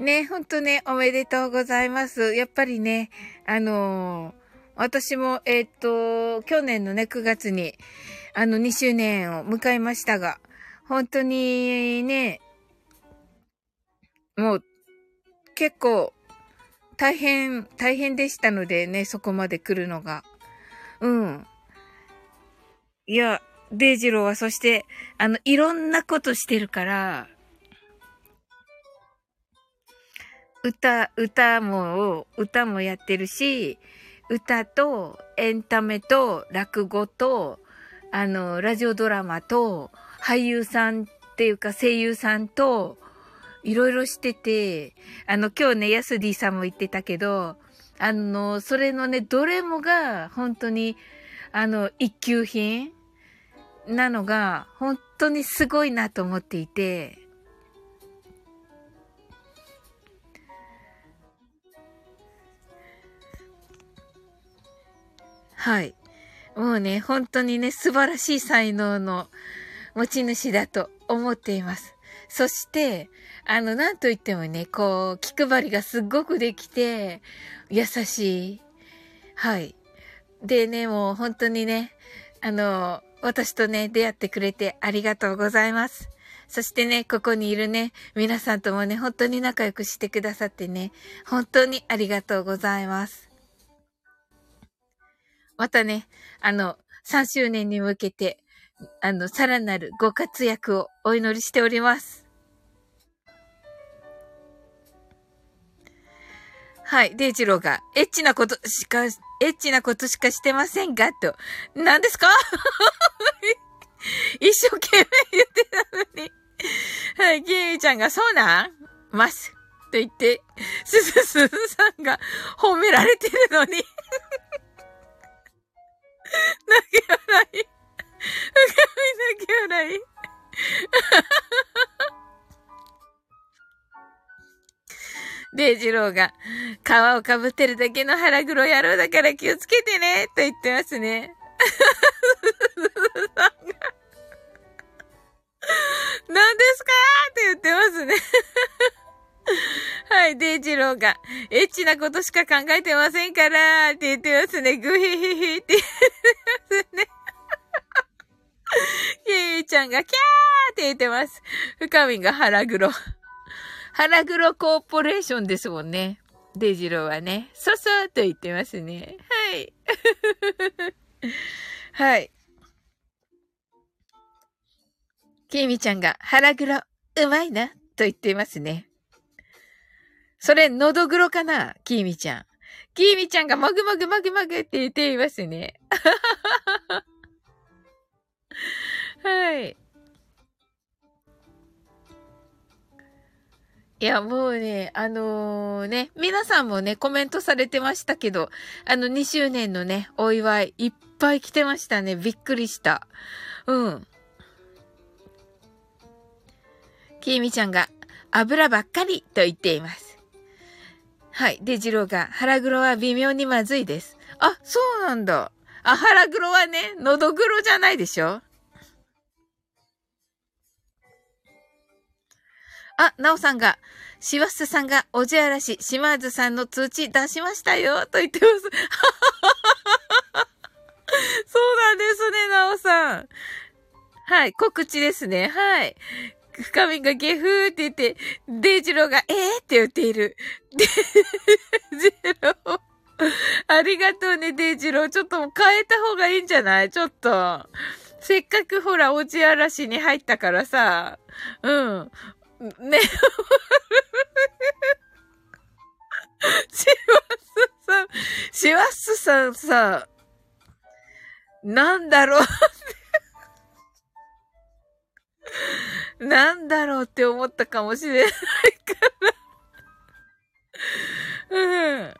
ん。ね、ほんとね、おめでとうございます。やっぱりね、あの私も、えー、っと、去年のね、9月に、あの、2周年を迎えましたが、本当にね、もう、結構、大変、大変でしたのでね、そこまで来るのが。うん。いや、デイジローはそして、あの、いろんなことしてるから、歌、歌も、歌もやってるし、歌とエンタメと落語と、あの、ラジオドラマと、俳優さんっていうか声優さんと、いろいろしてて、あの、今日ね、ヤスディさんも言ってたけど、あの、それのね、どれもが、本当に、あの、一級品なのが、本当にすごいなと思っていて、はい。もうね、本当にね、素晴らしい才能の持ち主だと思っています。そして、あの、なんと言ってもね、こう、気配りがすっごくできて、優しい。はい。でね、もう本当にね、あの、私とね、出会ってくれてありがとうございます。そしてね、ここにいるね、皆さんともね、本当に仲良くしてくださってね、本当にありがとうございます。またね、あの、3周年に向けて、あの、さらなるご活躍をお祈りしております。はい。デイジローが、エッチなことしか、エッチなことしかしてませんが、と。何ですか？一生懸命言ってたのに。はい。ゲイちゃんが、そうなん？ます。と言って、すずすずさんが褒められてるのに。泣き笑い。深み泣き笑い。デイジローが、皮をかぶってるだけの腹黒野郎だから気をつけてね、と言ってますね。何ですか？って言ってますね。はい、デイジローが、エッチなことしか考えてませんから、って言ってますね。グヒヒヒって言ってますね。ケイちゃんがキャーって言ってます。深みが腹黒。腹黒コーポレーションですもんね。デイジローはね。そそーと言ってますね。はい。はい。ケイミちゃんが腹黒、うまいな、と言っていますね。それ、のどぐろかなキーミちゃん。キーミちゃんがもぐもぐもぐもぐって言っていますね。はい。いや、もうね、あのー、ね、皆さんもね、コメントされてましたけど、あの、2周年のね、お祝い、いっぱい来てましたね。びっくりした。うん。きーみちゃんが、油ばっかりと言っています。はい。で、ジローが、腹黒は微妙にまずいです。あ、そうなんだ。あ、腹黒はね、喉黒じゃないでしょあ、なおさんが、しわすさんが、おじあらし、島津さんの通知出しましたよ、と言ってます。そうなんですね、なおさん。はい、告知ですね。はい。深みがゲフーって言って、デイジローが、えーって言っている。デイジロー。ありがとうね、デイジロー。ちょっと変えた方がいいんじゃない？ちょっと。せっかくほら、おじ嵐に入ったからさ。うん。ね。シワスさん、シワスさんさ、なんだろう なんだろうって思ったかもしれないからうん。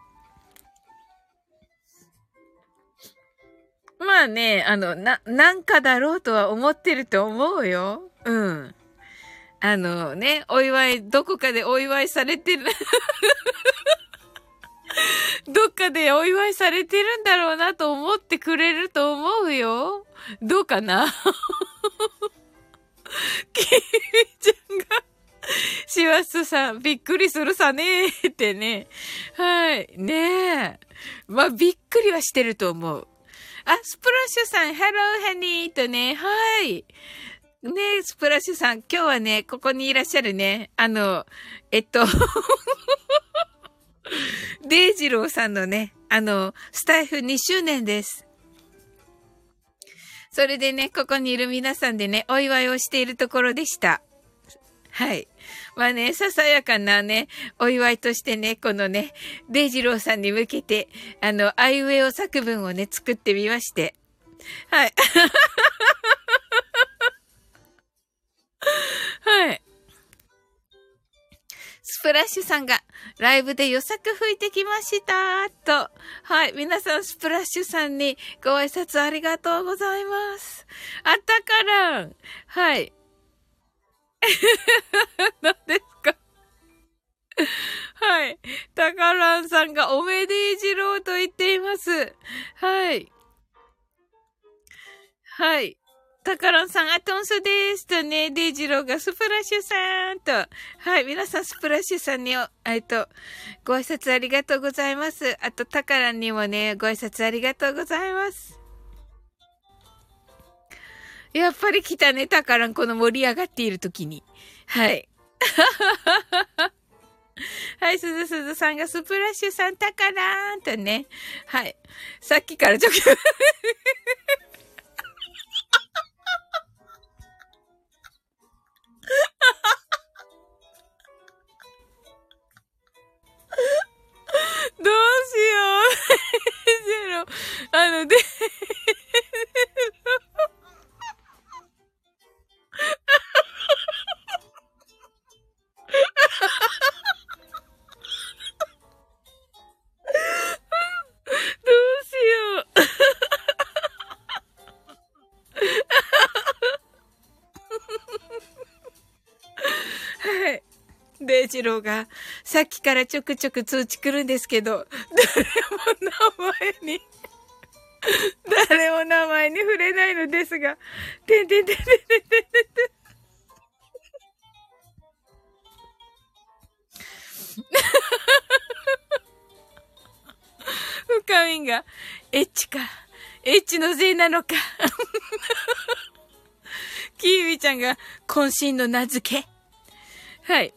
まあね、あの、な、なんかだろうとは思ってると思うよ。うん。あのね、お祝い、どこかでお祝いされてる どっかでお祝いされてるんだろうなと思ってくれると思うよ。どうかな？キミちゃんが、シワスさん、びっくりするさねー ってね。はい。ねえ。まあ、びっくりはしてると思う。あ、スプラッシュさん、ハローハニーとね、はい。ねえスプラッシュさん、今日はね、ここにいらっしゃるね、あの、えっと デイジローさんのね、あの、スタイフ2周年です。それでね、ここにいる皆さんでね、お祝いをしているところでした。はい。まあね、ささやかなね、お祝いとしてね、このね、デイジローさんに向けて、あの、あいうえお作文をね、作ってみまして。はい。はい。スプラッシュさんがライブで予作吹いてきましたと。はい。皆さんスプラッシュさんにご挨拶ありがとうございます。あったからん。はい。何ですか？はい。タカランさんがおめでいじろうと言っています。はい。はい。タカロンさん、アトンスですとね、デイジローがスプラッシュさんと、はい、皆さんスプラッシュさんに、えっと、ご挨拶ありがとうございます。あと、タカランにもね、ご挨拶ありがとうございます。やっぱり来たね、タカラン、この盛り上がっている時に。はい。はい、すずすずさんがスプラッシュさん、タカランとね。はい。さっきからちょっとどうしよう。ゼロ。あの、で、デイジローが、さっきからちょくちょく通知来るんですけど、誰も名前に誰も名前に触れないのですが、てんてんてんてんてんてんてん。深みんが、エッチか。エッチのせいなのか。キーウィちゃんが、渾身の名付け。はい。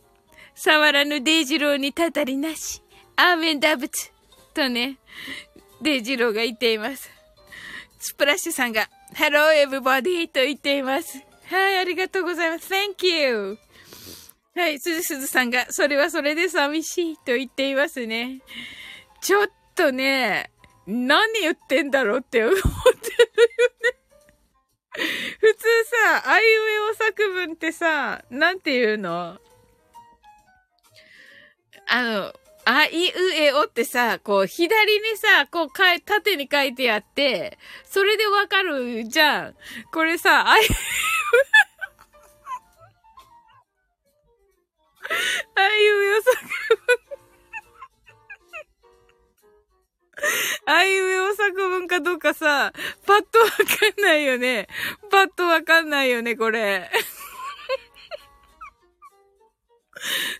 触らぬデイジローにたたりなし。アーメンダブツ。とね、デイジローが言っています。スプラッシュさんが、Hello everybody と言っています。はい、ありがとうございます。Thank you! はい、すずすずさんが、それはそれで寂しいと言っていますね。ちょっとね、何言ってんだろうって思ってるよね。普通さ、あいうえお作文ってさ、なんて言うの？あの、あいうえおってさ、こう、左にさ、こう、かい、縦に書いてあって、それでわかるじゃん。これさ、あいう、あいうえお作文。あいうえお作文かどうかさ、パッとわかんないよね。パッとわかんないよね、これ。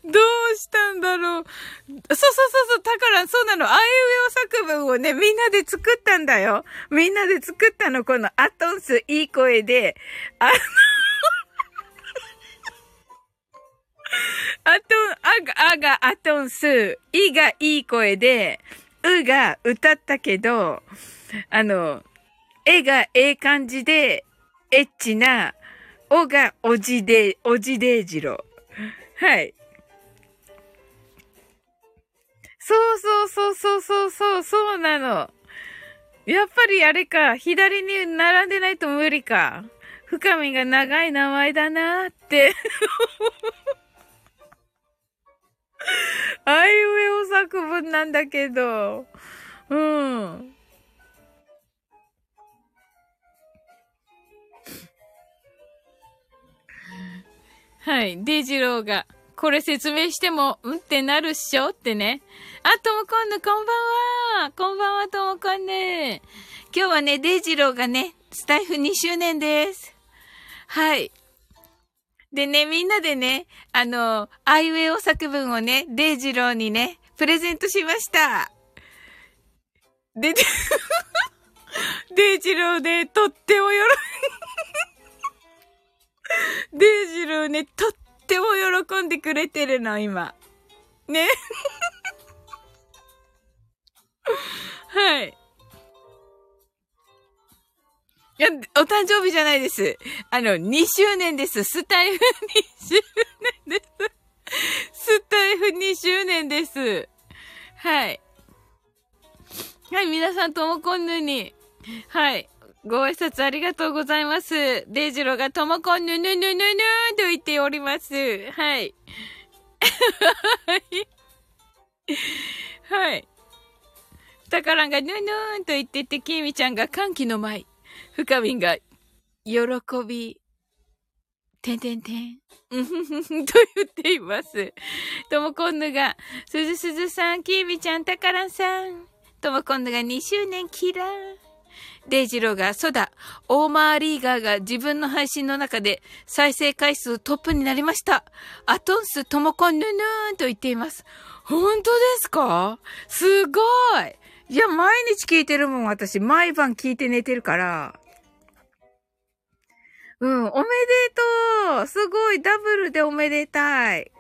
どうしたんだろう。そうそうそうそう、だからそうなの。あいうえお作文をね、みんなで作ったんだよ。みんなで作ったの、このアトンス、いい声で。あのアトン、あが、あがアトンス、いがいい声で、うが歌ったけど、あの、えがええ感じで、エッチな、おがおじで、おじでいじろ。はい。そうそうそうそうそうそう、そうなの。やっぱりあれか、左に並んでないと無理か。深みが長い名前だなーって。あいうえお作文なんだけど。うん。はい。デイジローが、これ説明しても、うんってなるっしょ？ってね。あ、ともこんぬ、こんばんは。こんばんは、ともこんぬ。今日はね、デイジローがね、スタイフ2周年です。はい。でね、みんなでね、あの、あいうえお作文をね、デイジローにね、プレゼントしました。で、デイジローね、とってもよろ、デイジローね、とっても喜んでくれてるの、今。ね。はい。いや、お誕生日じゃないです。あの、2周年です。スタイフ2周年です。スタイフ2周年です。はい。はい、皆さんともこんぬに。はい。ご挨拶ありがとうございます。デイジロがともこんぬぬぬぬぬと言っております。はい。はい。はい。タカランがぬぬーんと言ってて、キミちゃんが歓喜の舞。深みんが、喜び、てんてんてん、うんふふふと言っています。ともこんぬが、すずすずさん、きみちゃん、たからんさん。ともこんぬが2周年キラー。デイジローが、そうだ、オーマーリーガーが自分の配信の中で再生回数トップになりました。アトンスともこんぬぬーんと言っています。本当ですか？すごいいや、毎日聞いてるもん、私。毎晩聞いて寝てるから。うん、おめでとうすごい、ダブルでおめでたい。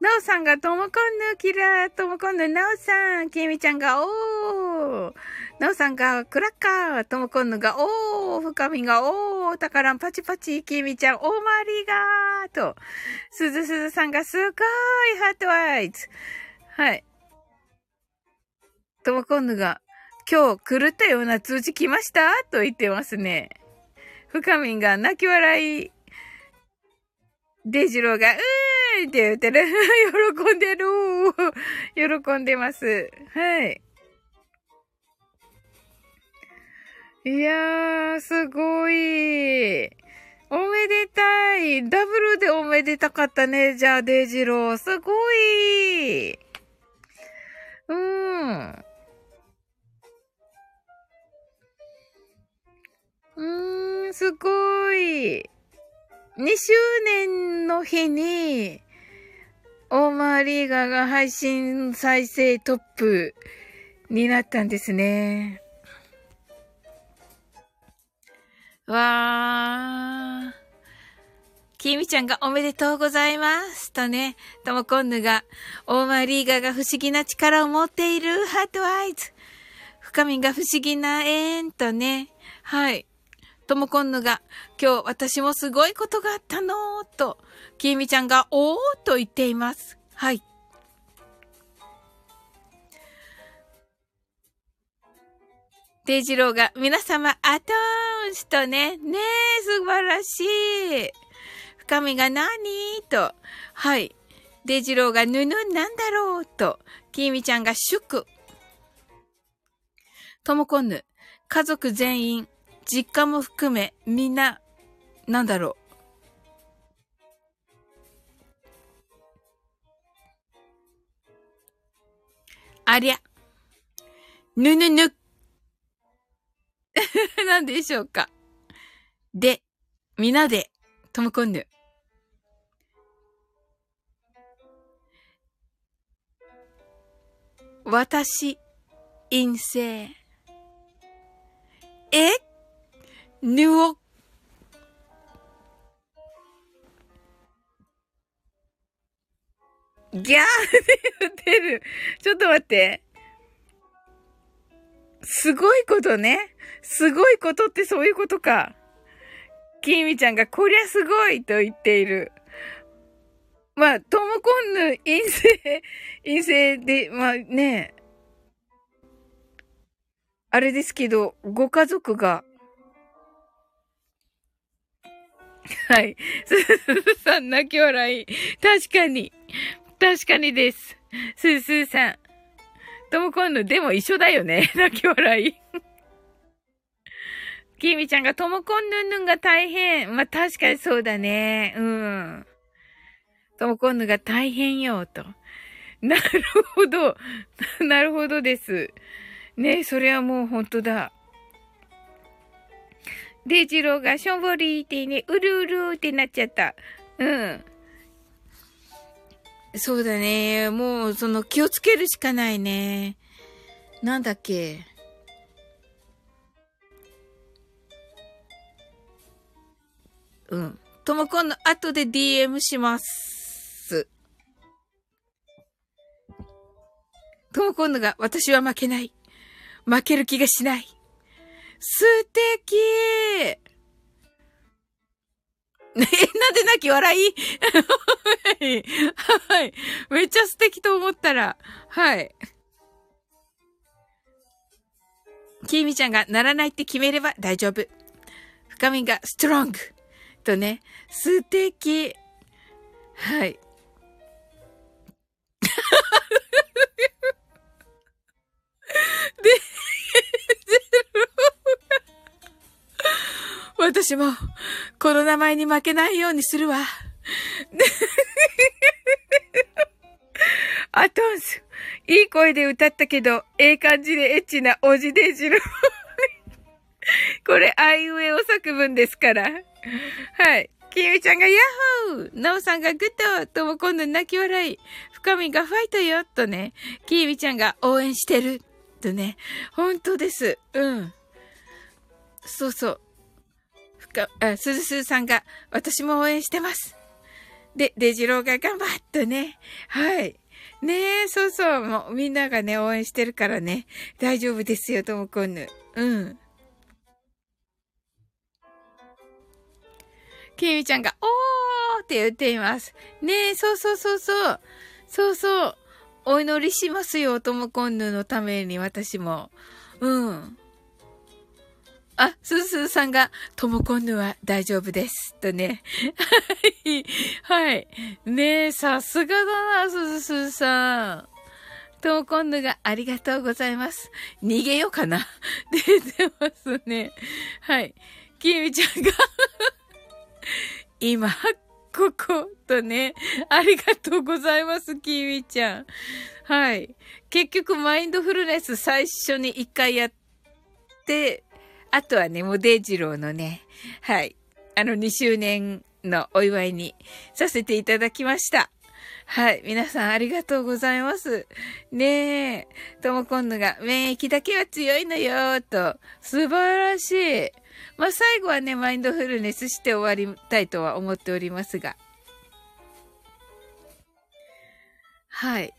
なおさんがともこんぬキラー、ともこんぬなおさん、きみちゃんがおー。なおさんがクラッカー、ともこんぬがおー。深みがおー。たからんパチパチ、きみちゃんおまりがーと。すずすずさんがすごい、ハートアイズ。はい。ともこんぬが、今日狂ったような通知来ました？と言ってますね。深みんが泣き笑い。デジローが、うーんって言ってる。喜んでる。喜んでます。はい。いやー、すごい。おめでたい。ダブルでおめでたかったね。じゃあ、デイジロー。すごい。うん。うーん、すごい。2周年の日に、オーマーリーガーが配信再生トップになったんですね。わー。きみちゃんがおめでとうございます。とね、ともこんぬが、オーマーリーガーが不思議な力を持っているハートアイズ。深みが不思議な縁とね、はい。ともこんぬが、今日私もすごいことがあったのーと、きみちゃんが、おーと言っています。はい。デイジローが、皆様、アトーンしとね、ねえ、素晴らしい。深みが何？と、はい。デイジローが、ぬぬなんだろう？と、きみちゃんが、祝。ともこんぬ、家族全員、実家も含め、みんな、なんだろうありゃ。ぬぬぬ。なんでしょうか。で、みなで、ともこんぬ。私、陰性。え？ぬお。ギャーって言ってる。ちょっと待って。すごいことね。すごいことってそういうことか。きみちゃんがこりゃすごいと言っている。まあ、ともこんぬ陰性、陰性で、まあね、あれですけど、ご家族がはい。す すさん、泣き笑い。確かに。確かにです。すすさん。ともこんぬ、でも一緒だよね。泣き笑い。きみちゃんがともこんぬんぬんが大変。まあ、確かにそうだね。うん。ともこんぬが大変よ、と。なるほど。なるほどです。ねそれはもう本当だ。デイジローがしょんぼりーってね、うるうるってなっちゃった。うん。そうだね。もう、その、気をつけるしかないね。なんだっけ？うん。ともこんの後で DM します。ともこんのが、私は負けない。負ける気がしない。素敵 え、なんで泣き笑い？はい。はい。めっちゃ素敵と思ったら、はい。きみちゃんがならないって決めれば大丈夫。深みがストロング。とね、素敵。はい。で、私も、この名前に負けないようにするわ。アトンス、いい声で歌ったけど、ええ感じでエッチなおじでじる。これ、あいうえお作文ですから。はい。きみちゃんがヤッホーなおさんがグッドとも今度泣き笑い。深みがファイトよとね。きみちゃんが応援してる。とね。本当です。うん。そうそう。か、あ、すずすずさんが、私も応援してます。で、デジローが頑張っとね。はい。ねえ、そうそう。もう、みんながね、応援してるからね。大丈夫ですよ、ともこんぬ。うん。きみちゃんが、おーって言っています。ねえ、そうそうそうそう。そうそう。お祈りしますよ、ともこんぬのために、私も。うん。あ、スースーさんが、ともこんぬは大丈夫です。とね。はい。はい。ねえ、さすがだな、スースーさん。ともこんぬがありがとうございます。逃げようかな。出てますね。はい。きみちゃんが 今、ここ、とね。ありがとうございます、きみちゃん。はい。結局、マインドフルネス最初に一回やって、あとはね、もうデイジローのね、はい。あの2周年のお祝いにさせていただきました。はい。皆さんありがとうございます。ねえ。ともこんぬが免疫だけは強いのよ、と。素晴らしい。まあ、最後はね、マインドフルネスして終わりたいとは思っておりますが。はい。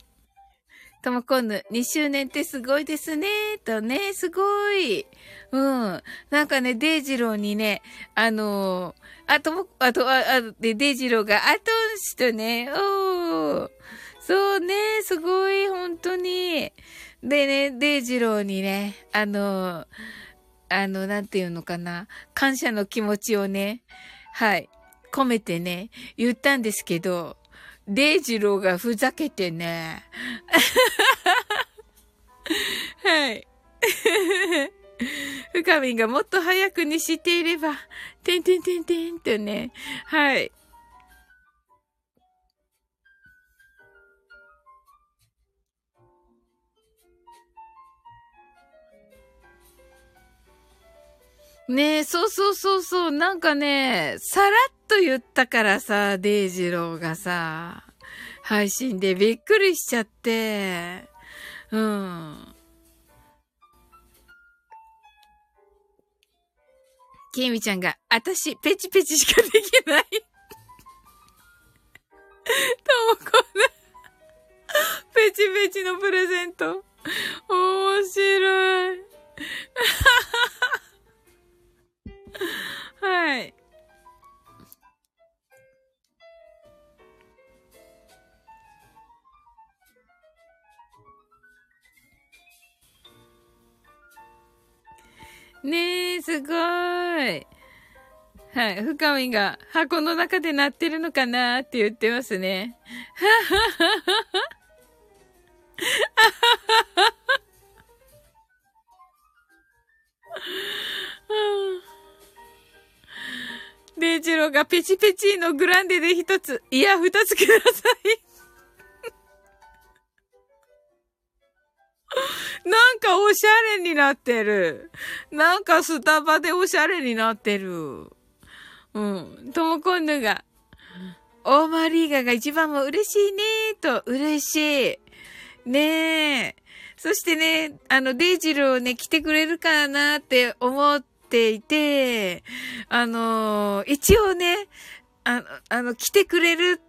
ともこんぬ、2周年ってすごいですね、とね、すごい。うん。なんかね、デイジローにね、あのー、あとも、あと、あ、あ、で、デイジローが、あとんしとね、おー。そうね、すごい、本当に。でね、デイジローにね、あのー、あの、なんていうのかな、感謝の気持ちをね、はい、込めてね、言ったんですけど、デイジローがふざけてね。はい。深みがもっと早くに知っていれば、てんてんてんてんとね。はい。ねえ、そうそうそうそう。なんかね、さらっと言ったからさ、デイジローがさ、配信でびっくりしちゃって、うん。きみちゃんが、あたし、ペチペチしかできないともこな、ペチペチのプレゼント。面白い。はい。ねえ、すごい。はい。深みが箱の中で鳴ってるのかなって言ってますね。ははははは。デイジローがペチペチのグランデで一つ、いや、二つください。なんかおしゃれになってる。なんかスタバでおしゃれになってる。うん。ともこんぬが、オーマーリーガーが一番も嬉しいねーと、嬉しい。ねえ。そしてね、あの、デイジローね、来てくれるかなって思っていて、あの、一応ね、あの、あの、来てくれる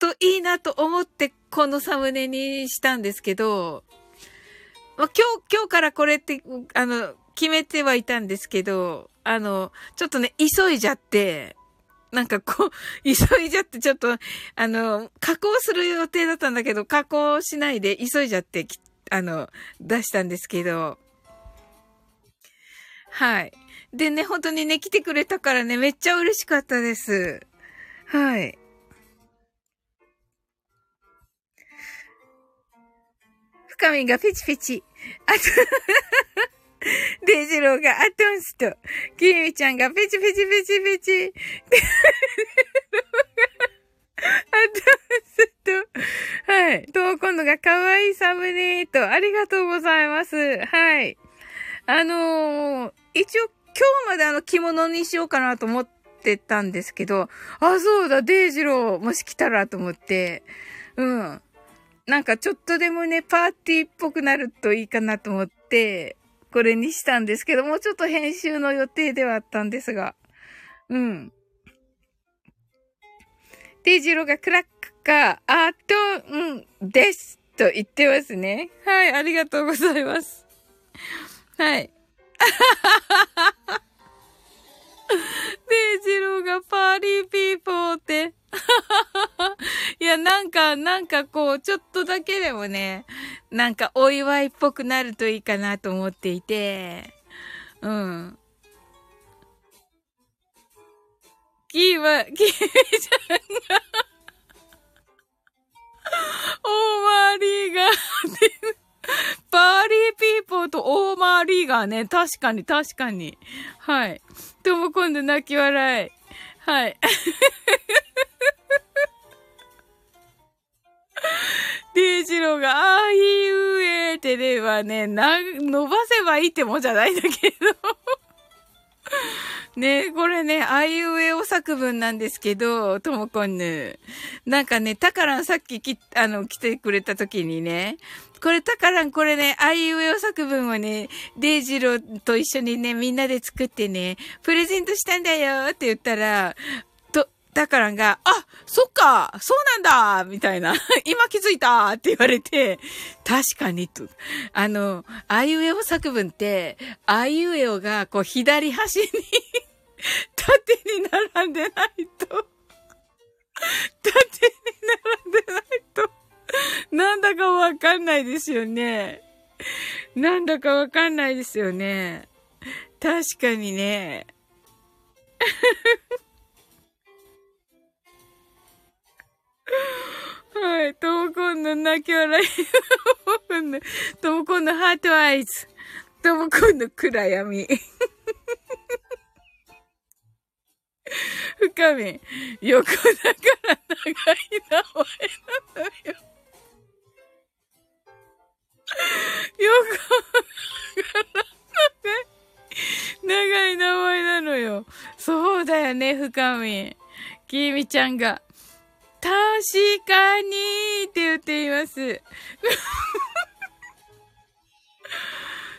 といいなと思ってこのサムネにしたんですけど、まあ、今日、今日からこれって、あの、決めてはいたんですけど、あの、ちょっとね、急いじゃって、なんかこう、急いじゃってちょっと、あの、加工する予定だったんだけど、加工しないで急いじゃって、あの、出したんですけど、はい。でね、本当にね、来てくれたからね、めっちゃ嬉しかったです。はい。深みがペチペチ。あと デイジローがアトンスと、キミちゃんがペチペチペチペチ。デイジローがアトンスと、はい。と、今度が可愛いサムネと、ありがとうございます。はい。あのー、一応今日まであの着物にしようかなと思ってたんですけど、あ、そうだ、デイジローもし来たらと思って、うん。なんかちょっとでもね、パーティーっぽくなるといいかなと思って、これにしたんですけど、もうちょっと編集の予定ではあったんですが。うん。デイジローがクラックか、あと、うん、です。と言ってますね。はい、ありがとうございます。はい。デイジローが party people って。いや、なんか、なんかこう、ちょっとだけでもね、なんかお祝いっぽくなるといいかなと思っていて、うん。キーは、キーちゃんがオーマーリーガーパーリーピーポーとオーマーリーガーね。確かに、確かに。はい。とも今度泣き笑い。はい。デイジローが、ああいうえってではね、な、伸ばせばいいってもんじゃないんだけど。ね、これね、あいうえお作文なんですけど、ともこんぬ。なんかね、たからんさっきき、あの、来てくれた時にね、これたからんこれね、あいうえお作文をね、デイジローと一緒にね、みんなで作ってね、プレゼントしたんだよって言ったら、だからが、あ、そっか、そうなんだみたいな。今気づいたって言われて、確かにと。あの、あいうえお作文って、あいうえおが、こう、左端に 縦に並んでないと、縦に並んでないと、なんだかわかんないですよね。なんだかわかんないですよね。確かにね。はい。ともこんの泣き笑い。ともこんのハートアイズ。ともこんの暗闇。深み。横だから長い名前なのよ。横だから長い名前なのよ。そうだよね、深み。きみちゃんが。確かにって言っています。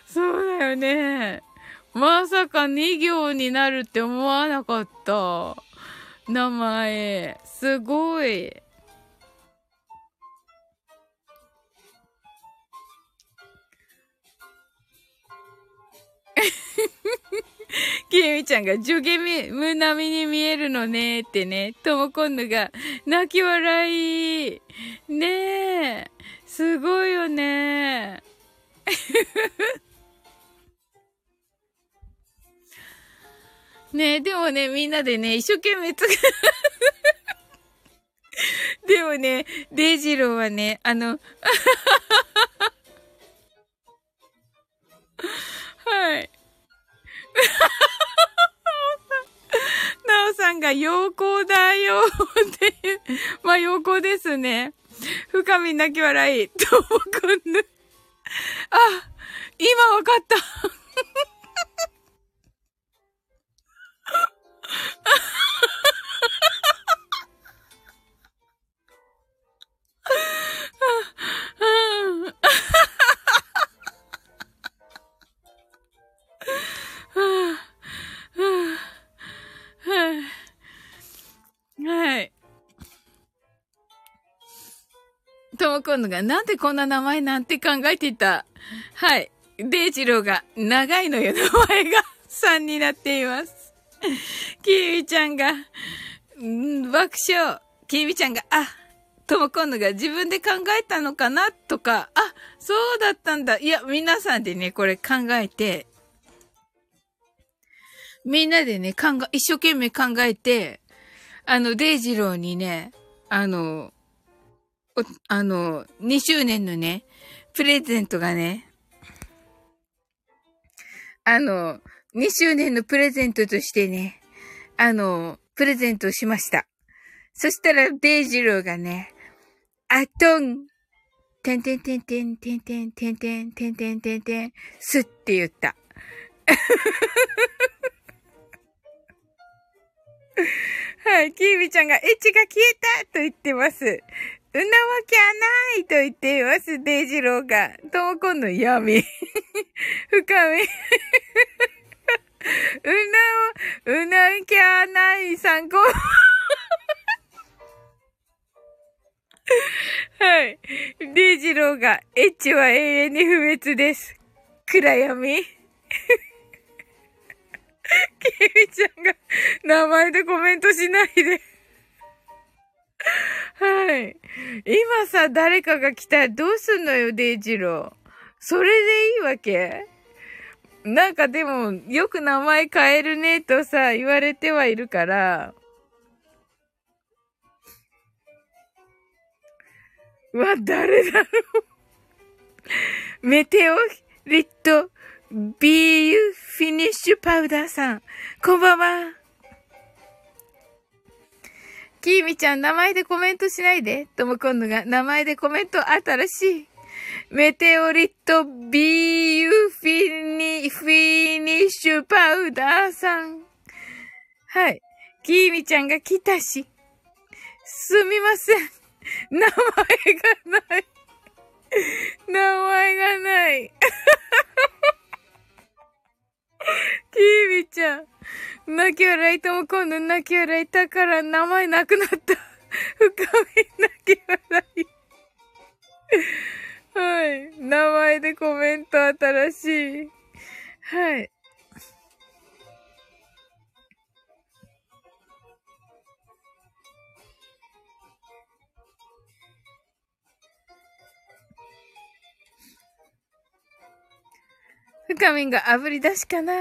そうだよね。まさか2行になるって思わなかった。名前。すごい。きみちゃんが、ジョゲム並みに見えるのねってね、ともこんぬが、泣き笑い。ねえ。すごいよね。ねえ、でもね、みんなでね、一生懸命つく。でもね、デイジローはね、あの、はい。なおさんが陽光だよっていう。まあ陽光ですね。深み泣き笑い。ともくんぬ。あ、今わかった。はい。ともこんのが、なんでこんな名前なんて考えていた。はい。デイジローが、長いのよ、名前が3になっています。キーウちゃんが、ん爆笑。キーウちゃんが、あ、ともこんのが自分で考えたのかなとか、あ、そうだったんだ。いや、皆さんでね、これ考えて、みんなでね、考え、一生懸命考えて、あの、デイジローにね、あの、あの、2周年のね、プレゼントがね、あの、2周年のプレゼントとしてね、あの、プレゼントしました。そしたら、デイジローがね、あとん、てんてんてんてんてんてんてんてんてんてんてんてん、すって言った。はい、キービちゃんがエッチが消えたと言ってます。うなわけはないと言っています、デイジローが。ともこんの闇。深み。うなわ、うなきゃない参考。はい。デイジローが、エッチは永遠に不滅です。暗闇。キミちゃんが名前でコメントしないではい。今さ、誰かが来たらどうすんのよ、デイジロー。それでいいわけ？なんかでも、よく名前変えるねとさ、言われてはいるから。うわ、誰だろう メテオリット BU フィニッシュパウダーさん、こんばんは。キーミちゃん、名前でコメントしないで。ともこんのが、名前でコメント新しい。メテオリット BU フィニ、フィニッシュパウダーさん。はい。キーミちゃんが来たし。すみません。名前がない。名前がない。キービちゃん。泣き笑いとも今度泣き笑いたから名前なくなった。深み泣き笑い。はい。名前でコメント新しい。はい。深みんが炙り出しかな。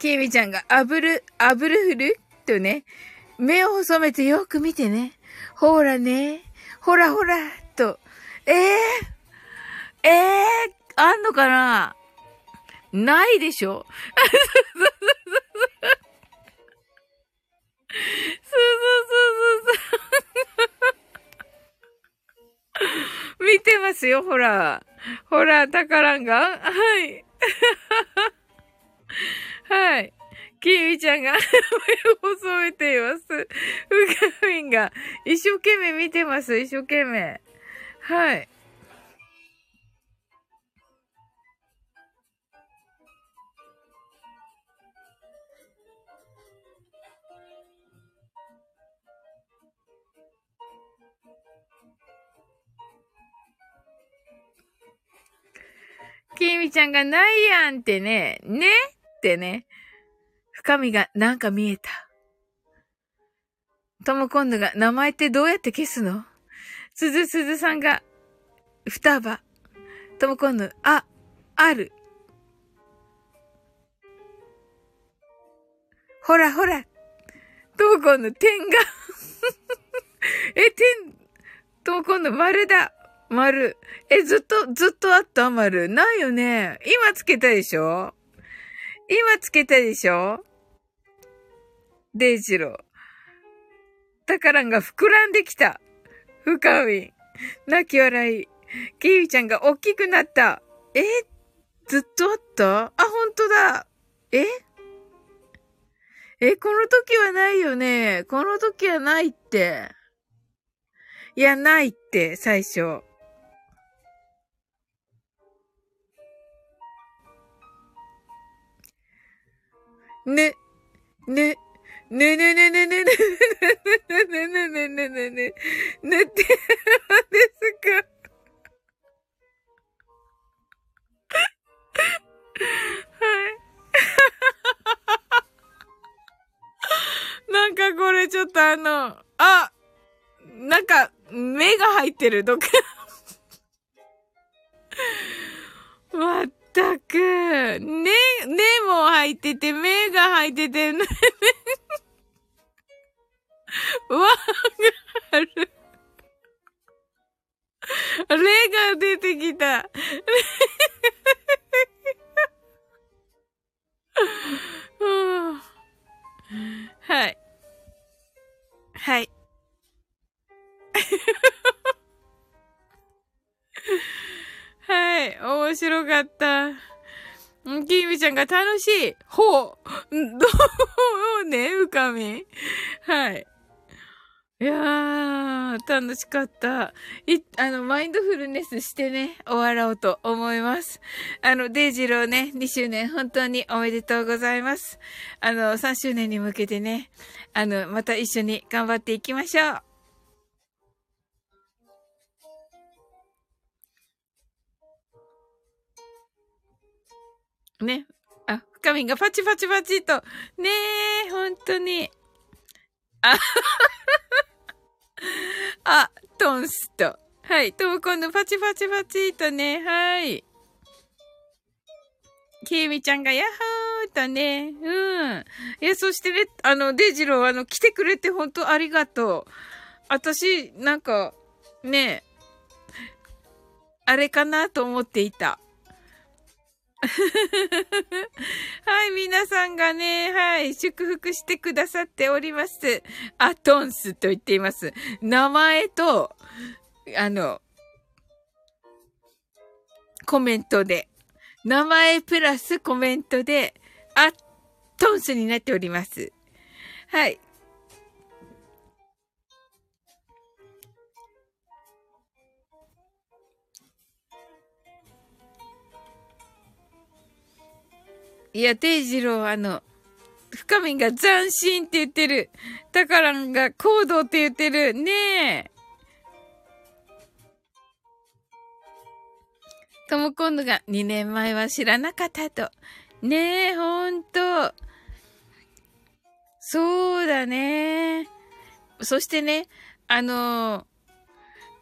きみちゃんが炙る、炙るふる？とね、目を細めてよく見てね。ほらね、ほらほら、と。ええー、ええー、あんのかな？ないでしょ？そうそうそうそうそう。見てますよ、ほら。ほら、たからんがはい。はい。キーミちゃんが目を細めています。ふかみんが一生懸命見てます。一生懸命。はい。きみちゃんがないやんってね、ねってね。深みがなんか見えた。とも今度が名前ってどうやって消すの？すずすずさんが双葉。とも今度、あ、ある。ほらほら。とも今度点が え、点、とも今度丸だ。丸。え、ずっと、ずっとあった？丸。ないよね。今つけたでしょ？今つけたでしょ？デイジロー。タカランが膨らんできた。深み。泣き笑い。キーウィちゃんが大きくなった。え？ずっとあった？あ、ほんとだ。え？え、この時はないよね。この時はないって。いや、ないって、最初。ね、ね、ねねねねねねねねねねねねねねねねねね。なんかこれちょっとあの、あなんか、目が入ってる、どっか。わたく、ね、目も入ってて、目が入ってて、ね、わがある。霊が出てきた。はい。はい。はい。面白かった。キムちゃんが楽しい。ほう。どうね、深み。はい。いやー、楽しかった。い、あの、マインドフルネスしてね、終わろうと思います。あの、デイジローね、2周年本当におめでとうございます。あの、3周年に向けてね、あの、また一緒に頑張っていきましょう。ね。あ、深みがパチパチパチと。ねえ、本当に。あ あ、トンスと。はい。とも今度パチパチパチとね、はい。きーみちゃんがヤッホーとね、うん。いや、そしてね、あの、デジロー、あの、来てくれて本当ありがとう。私、なんか、ねえ、あれかなと思っていた。はい、皆さんがね、はい、祝福してくださっております。アトンスと言っています。名前と、あの、コメントで、名前プラスコメントで、アトンスになっております。はい。いや、定次郎、あの、深みが斬新って言ってる。だからんが行動って言ってる。ねえ。とも今度が2年前は知らなかったと。ねえ、ほんと。そうだね。そしてね、あの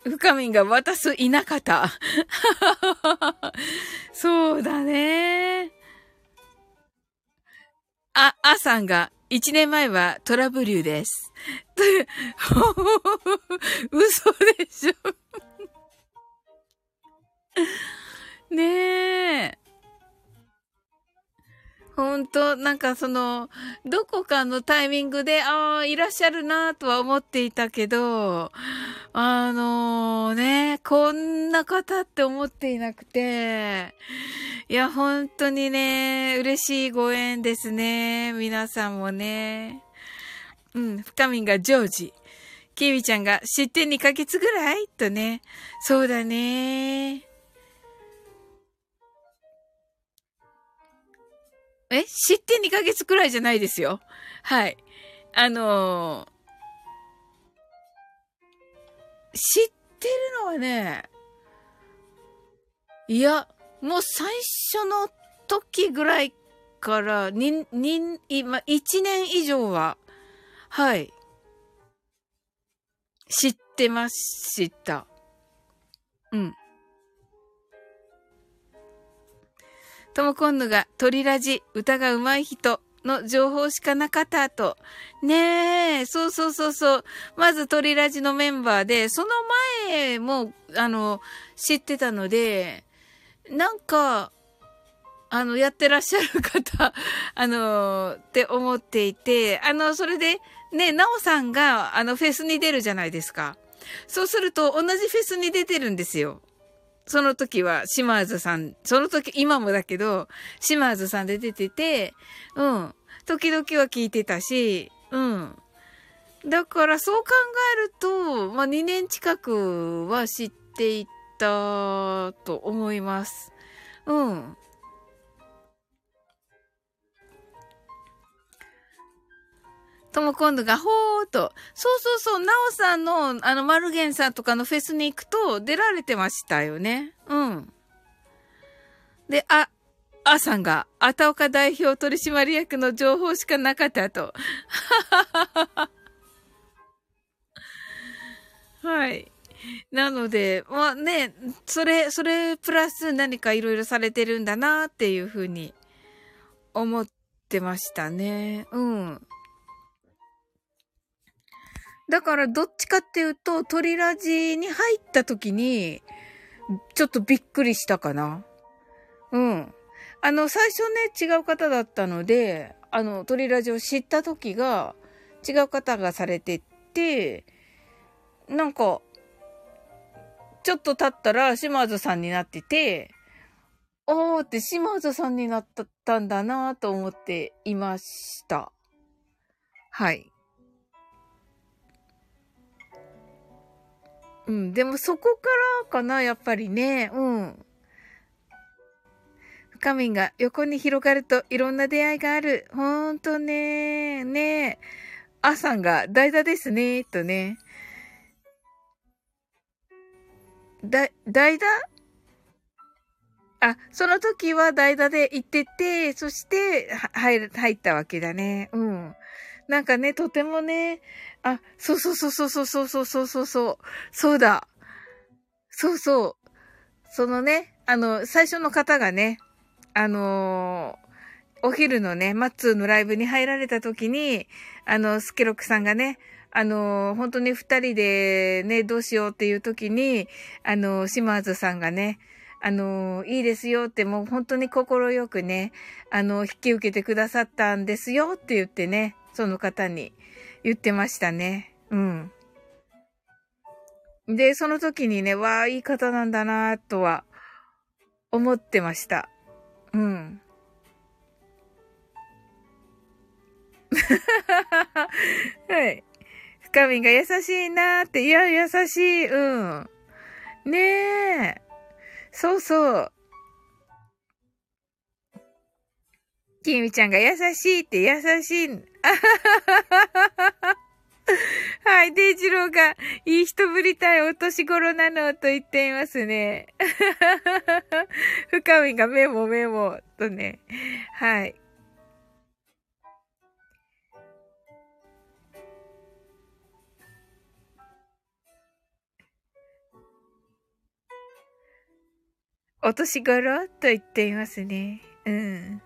深みが渡すいなかった。そうだね。あ、あさんが、一年前はトラブルです。嘘でしょねえ。ほんと、なんかその、どこかのタイミングで、ああ、いらっしゃるなとは思っていたけど、あのー、ね、こんな方って思っていなくて、いや、本当にね、嬉しいご縁ですね。皆さんもね。うん、深みがジョージ。キミちゃんが知って2ヶ月ぐらい？とね。そうだね。え知って2ヶ月くらいじゃないですよ。はい。あのー、知ってるのはね、いや、もう最初の時ぐらいから、に、に、今、1年以上は、はい、知ってました。うん。とも今度が鳥ラジ、歌が上手い人の情報しかなかったと。ねえ、そうそうそうそう。まず鳥ラジのメンバーで、その前も、あの、知ってたので、なんか、あの、やってらっしゃる方、あの、って思っていて、あの、それで、ね、なおさんが、あの、フェスに出るじゃないですか。そうすると、同じフェスに出てるんですよ。その時は、島津さん、その時、今もだけど、島津さんで出てて、うん。時々は聞いてたし、うん。だからそう考えると、まあ、2年近くは知っていたと思います。うん。とも今度が、ほーと。そうそうそう、なおさんの、あの、マルゲンさんとかのフェスに行くと出られてましたよね。うん。で、あ、あさんが、あたおか代表取締役の情報しかなかったと。はい。なので、まあね、それ、それプラス何かいろいろされてるんだなっていうふうに思ってましたね。うん。だからどっちかっていうと、トリラジに入った時に、ちょっとびっくりしたかな。うん。あの、最初ね、違う方だったので、あの、トリラジを知った時が、違う方がされてて、なんか、ちょっと経ったら島津さんになってて、おーって島津さんになったんだなぁと思っていました。はい。うん、でもそこからかな、やっぱりね。うん。深みが横に広がるといろんな出会いがある。ほんとね。ねあさんが代打ですね。とね。だ、代打？あ、その時は代打で行ってて、そして、入、入ったわけだね。うん。なんかね、とてもね、あ、そうそうそうそうそうそうそうそうそう、そうだ。そうそう。そのね、あの、最初の方がね、あのー、お昼のね、マッツーのライブに入られた時に、あの、スケロックさんがね、あの、本当に二人でね、どうしようっていう時に、あの、島津さんがね、あの、いいですよってもう本当に心よくね、あの、引き受けてくださったんですよって言ってね、その方に言ってましたね。うん。で、その時にね、わあ、いい方なんだなとは思ってました。うん。はい。深みが優しいなーって、いや、優しい、うん。ねえ。そうそう。きみちゃんが優しいって優しい。はい、デイジローが、いい人ぶりたいお年頃なのと言っていますね。深みがメモメモとね。はい。お年頃と言っていますね。うん。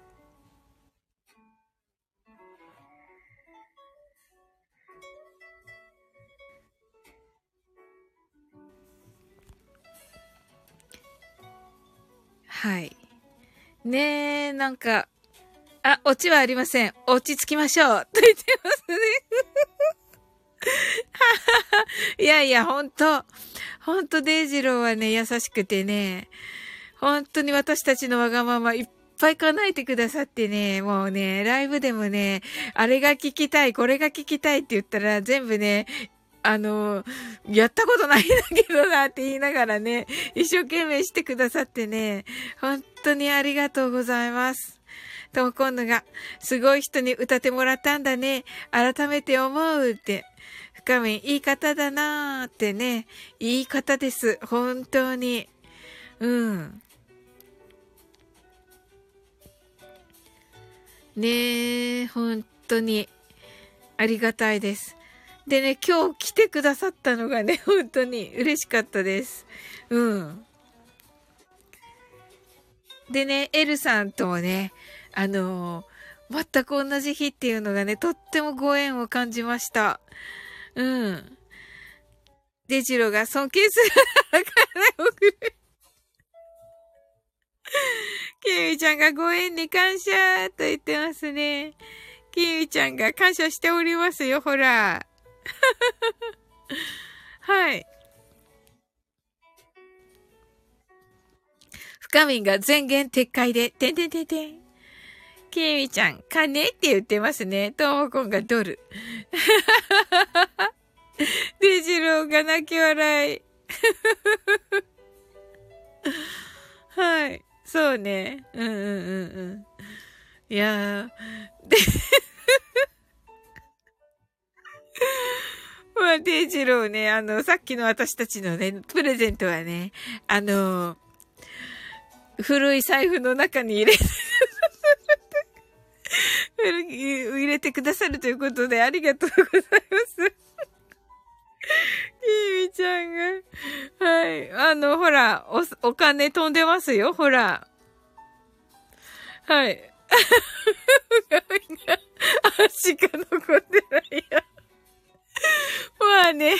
はい。ねえ、なんか、あ、オチはありません。落ち着きましょう。と言ってますね。いやいや、ほんと、ほんとデイジローはね、優しくてね、本当に私たちのわがままいっぱい叶えてくださってね、もうね、ライブでもね、あれが聞きたい、これが聞きたいって言ったら全部ね、あの、やったことないんだけどなって言いながらね、一生懸命してくださってね、本当にありがとうございます。とも今度が、すごい人に歌ってもらったんだね。改めて思うって。深み、いい方だなーってね。いい方です。本当に。うん。ねえ、本当に、ありがたいです。でね、今日来てくださったのがね、本当に嬉しかったです。うん。でね、エルさんともね、あのー、全く同じ日っていうのがね、とってもご縁を感じました。うん。デジロが尊敬するから送る。キミちゃんがご縁に感謝と言ってますね。キミちゃんが感謝しておりますよ、ほら。はい。深みんが全言撤回で、てんてんてんてん。キミちゃん、金って言ってますね。ともこんがドル。デジローが泣き笑い。はい。そうね。うんうんうんうん。いやー。でまあ、デイジローね、あの、さっきの私たちのね、プレゼントはね、あの、古い財布の中に入れて 入れてくださるということでありがとうございます。きみちゃんが。はい。あの、ほら、お、お金飛んでますよ、ほら。はい。足が残ってないや。まあね。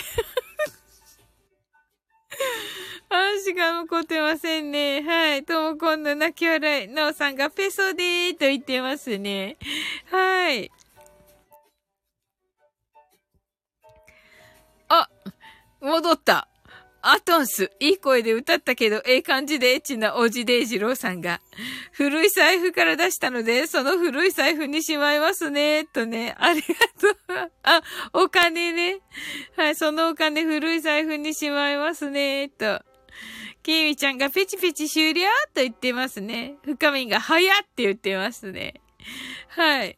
足が残ってませんね。はい。ともこんの泣き笑い。なおさんがペソでーと言ってますね。はい。あ、戻った。アトンス、いい声で歌ったけど、ええ感じでエッチなおじデイジローさんが、古い財布から出したので、その古い財布にしまいますね、とね、ありがとう。あ、お金ね。はい、そのお金古い財布にしまいますね、と。キミちゃんがペチペチ終了？と言ってますね。深みが早って言ってますね。はい。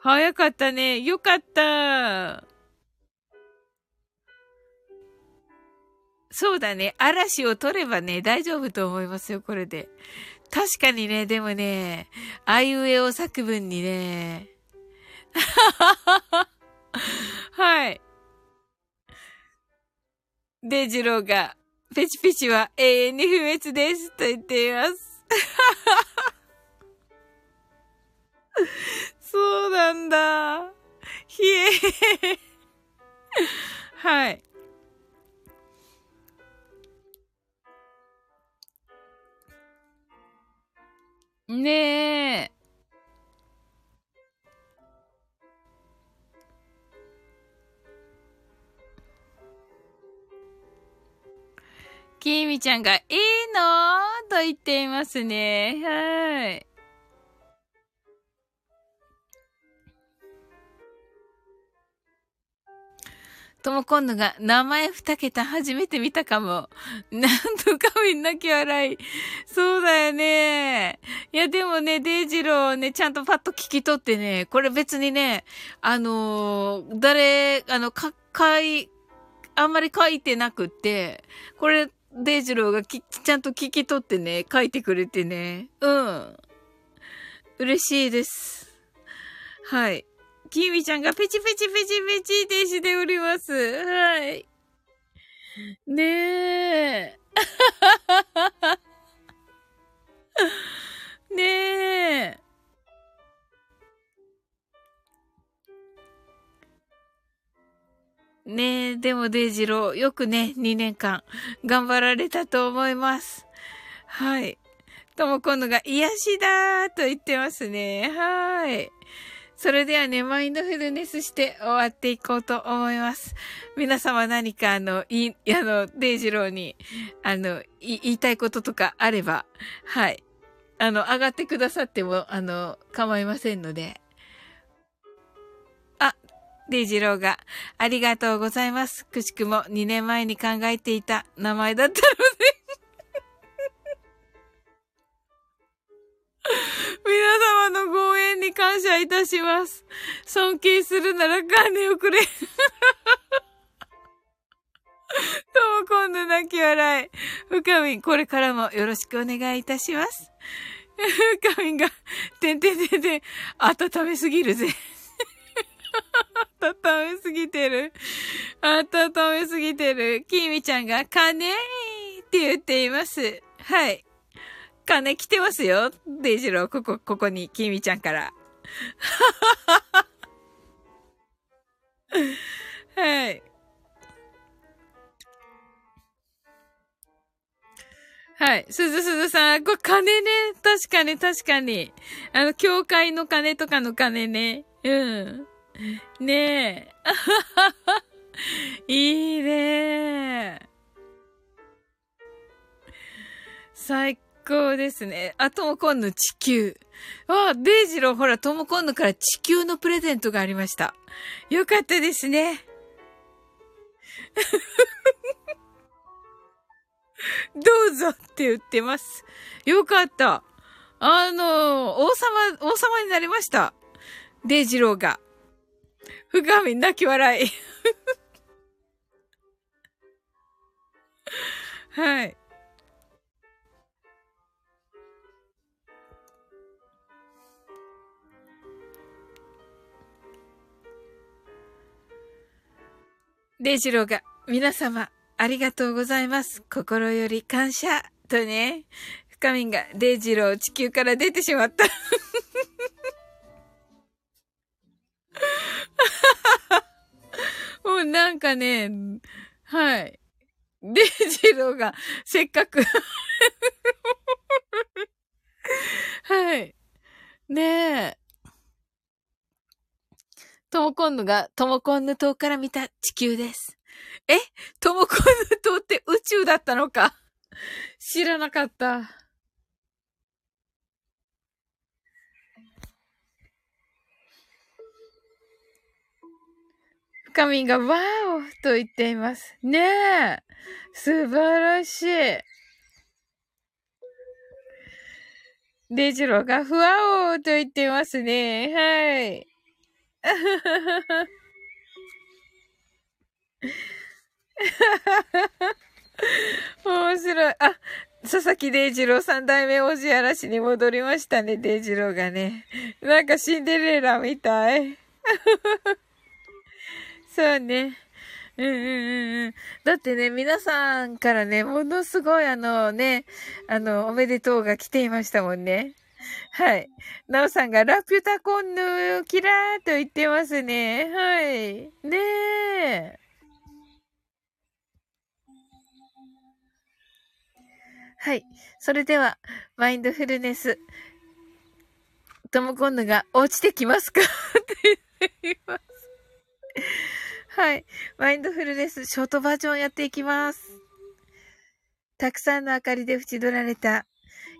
早かったね。よかった。そうだね。嵐を取ればね、大丈夫と思いますよ、これで。確かにね、でもね、あいうえお作文にね、はい。デジローが、ペチペチは永遠に不滅です、と言っています。そうなんだ。ひえ。はい。ねえ。きみちゃんがいいの？と言っていますね。はい。とも今度が名前二桁初めて見たかも。なんとかみんな気笑い。そうだよね。いやでもね、デイジローね、ちゃんとパッと聞き取ってね、これ別にね、あのー、誰、あの、か、かい、あんまり書いてなくって、これ、デイジローがき、ちゃんと聞き取ってね、書いてくれてね。うん。嬉しいです。はい。キミちゃんがペチペチペチペチってしております。はい。ねえ。ねえ。ねえ、でもデイジロー、よくね、2年間頑張られたと思います。はい。とも今度が癒しだーと言ってますね。はい。それではね、マインドフルネスして終わっていこうと思います。皆様何かあの、い、あの、デイジローに、あの、い言いたいこととかあれば、はい。あの、上がってくださっても、あの、構いませんので。あ、デイジローが、ありがとうございます。くしくも2年前に考えていた名前だったので皆様のご縁に感謝いたします。尊敬するなら金をくれ。とも今度泣き笑い。深みん、これからもよろしくお願いいたします。深みんが、てんてんてんてん、温めすぎるぜ。温めすぎてる。温めすぎてる。きみちゃんが、金？って言っています。はい。金来てますよ。デイジロー、ここ、ここに、きみちゃんから。はい。はい。すずすずさん、これ金ね。確かに、確かに。あの、教会の金とかの金ね。うん。ねえ。いいね最高ですね。あ、トモコンの地球。あ、デイジロー、ほら、トモコンのから地球のプレゼントがありました。よかったですね。どうぞって言ってます。よかった。あの、王様、王様になりました。デイジローが。深み泣き笑い。はい。デジローが、皆様、ありがとうございます。心より感謝。とね。深みんが、デジロー、地球から出てしまった。もうなんかね、はい。デジローが、せっかく はい。ねえ。トモコンヌが、トモコンヌ島から見た地球です。え？トモコンヌ島って宇宙だったのか？知らなかった。深みがワオと言っています。ねえ。素晴らしい。デジロがふわおーと言っていますね。はい。面白い。あ、佐々木デイジロー三代目王子嵐に戻りましたね、デイジローがね。なんかシンデレラみたい。そうね。うんうんうんうん。だってね、皆さんからね、ものすごいあのね、あの、おめでとうが来ていましたもんね。はい。なおさんがラピュタコンヌキラーと言ってますね。はい。ねえ。はい。それでは、マインドフルネス。トモコンヌが落ちてきますか？って言います。はい。マインドフルネス、ショートバージョンやっていきます。たくさんの明かりで縁取られた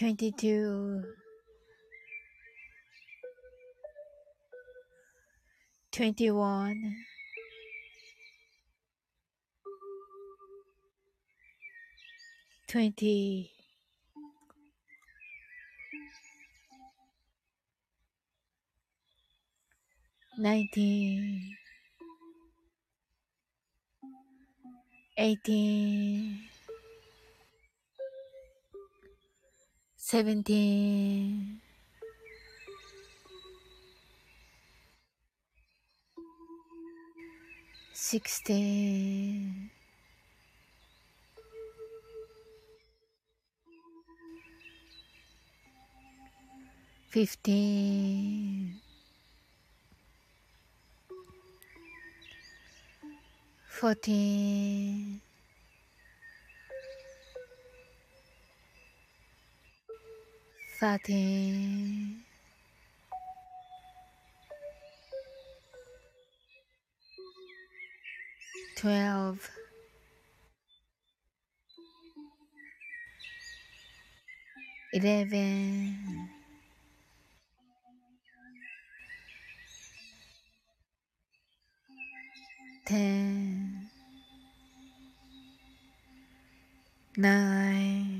22 21 20 nineteen, eighteen, seventeen, sixteen, fifteen. fourteen, thirteen, twelve, eleven, ten, nine,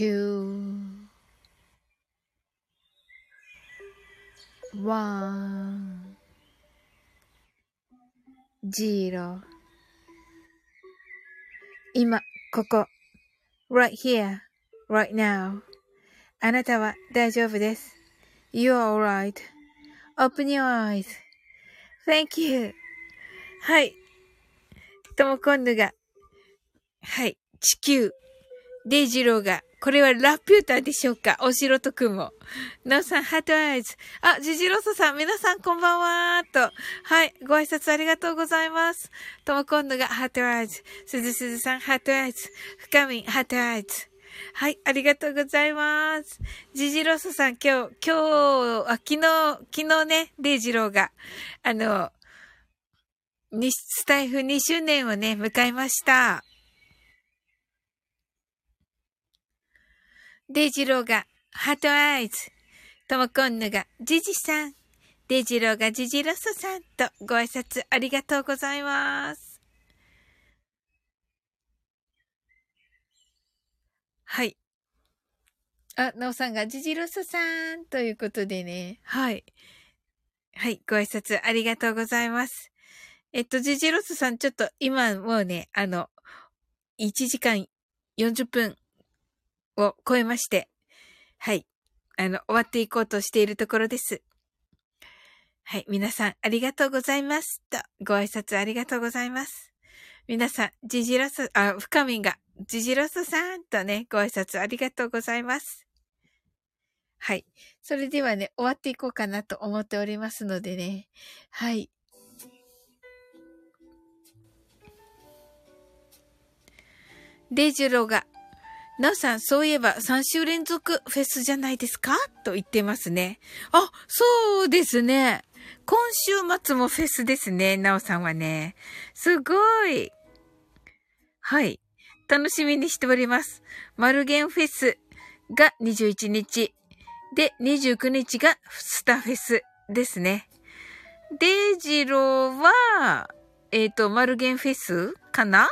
two, one, zero 今、ここ。right here, right now. あなたは大丈夫です。You are alright.Open your eyes.Thank you. はい。ともこんぬが、はい。地球。デイジローが、これはラピューターでしょうか？おしろとくんも。なおさん、ハートアイズ。あ、ジジロソさん、皆さんこんばんはーと。はい、ご挨拶ありがとうございます。ともこんぬが heart eyes。すずすずさん、 heart eyes。深みん、 heart eyes。はい、ありがとうございます。ジジロソさん、今日、今日、あ、昨日、昨日ね、デイジローが、あの、に、スタエフ2周年をね、迎えました。デジローが、 heart eyes。ともこんぬが、ジジさん。デジローがジジロソさんとご挨拶ありがとうございます。はい。あ、なおさんがジジロソさんということでね。はい。はい。ご挨拶ありがとうございます。えっと、ジジロソさん、ちょっと今もうね、あの、1時間40分を超えまして、はい。あの、終わっていこうとしているところです。はい。皆さん、ありがとうございます。と、ご挨拶ありがとうございます。皆さん、ジジロス、あ、深みが、ジジロスさんとね、ご挨拶ありがとうございます。はい。それではね、終わっていこうかなと思っておりますのでね。はい。デイジロがなおさん、そういえば3週連続フェスじゃないですか？と言ってますね。あ、そうですね。今週末もフェスですね。なおさんはね。すごい。はい。楽しみにしております。マルゲンフェスが21日。で、29日がスタフェスですね。デイジローは、えっ、ー、と、マルゲンフェスかな？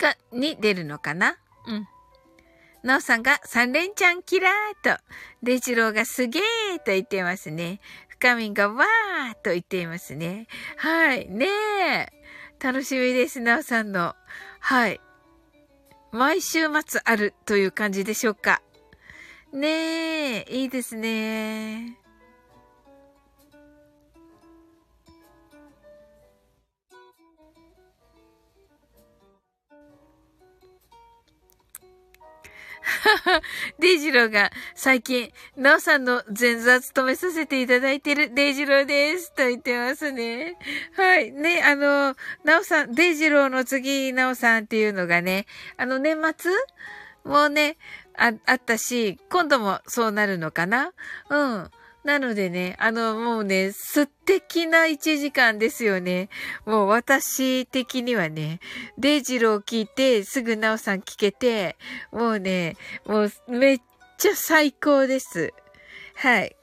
か、に出るのかな？うん。なおさんが三連ちゃんキラーと、デジローがすげーと言ってますね。深みんがわーと言っていますね。はい。ねえ。楽しみです、なおさんの。はい。毎週末あるという感じでしょうか。ねえ、いいですね。デイジローが最近、ナオさんの前座務めさせていただいてるデイジローです。と言ってますね。はい。ね、あの、ナオさん、デイジローの次、ナオさんっていうのがね、あの、年末もうね、あ、あったし、今度もそうなるのかな？うん。なのでね、あの、もうね、素敵な1時間ですよね。もう私的にはね、デイジロー聞いて、すぐナオさん聞けて、もうね、もうめっちゃ最高です。はい。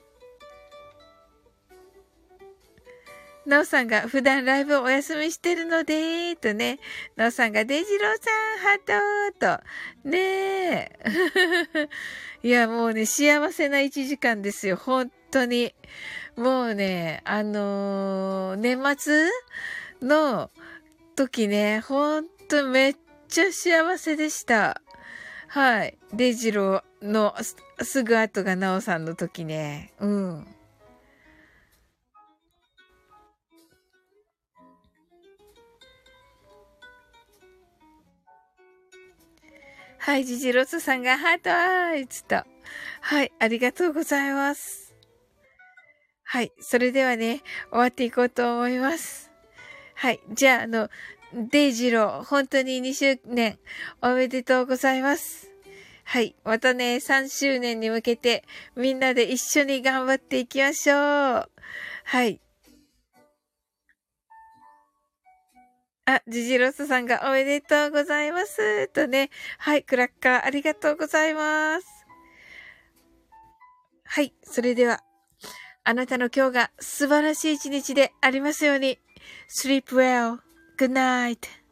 なおさんが普段ライブお休みしてるので、とね。なおさんがデイジローさん、ハート、と。ねえ。いや、もうね、幸せな1時間ですよ。本当に。もうね、あのー、年末の時ね、ほんとめっちゃ幸せでした。はい。デジローのすぐ後がナオさんの時ね。うん。はい、ジジロスさんがハートアイズと。はい、ありがとうございます。はい、それではね、終わっていこうと思います。はい、じゃあ、あの、デイジロー、本当に2周年おめでとうございます。はい。またね、3周年に向けて、みんなで一緒に頑張っていきましょう。はい。あ、ジジロスさんがおめでとうございます。とね。はい、クラッカーありがとうございます。はい、それでは、あなたの今日が素晴らしい一日でありますように。sleep well. Good night.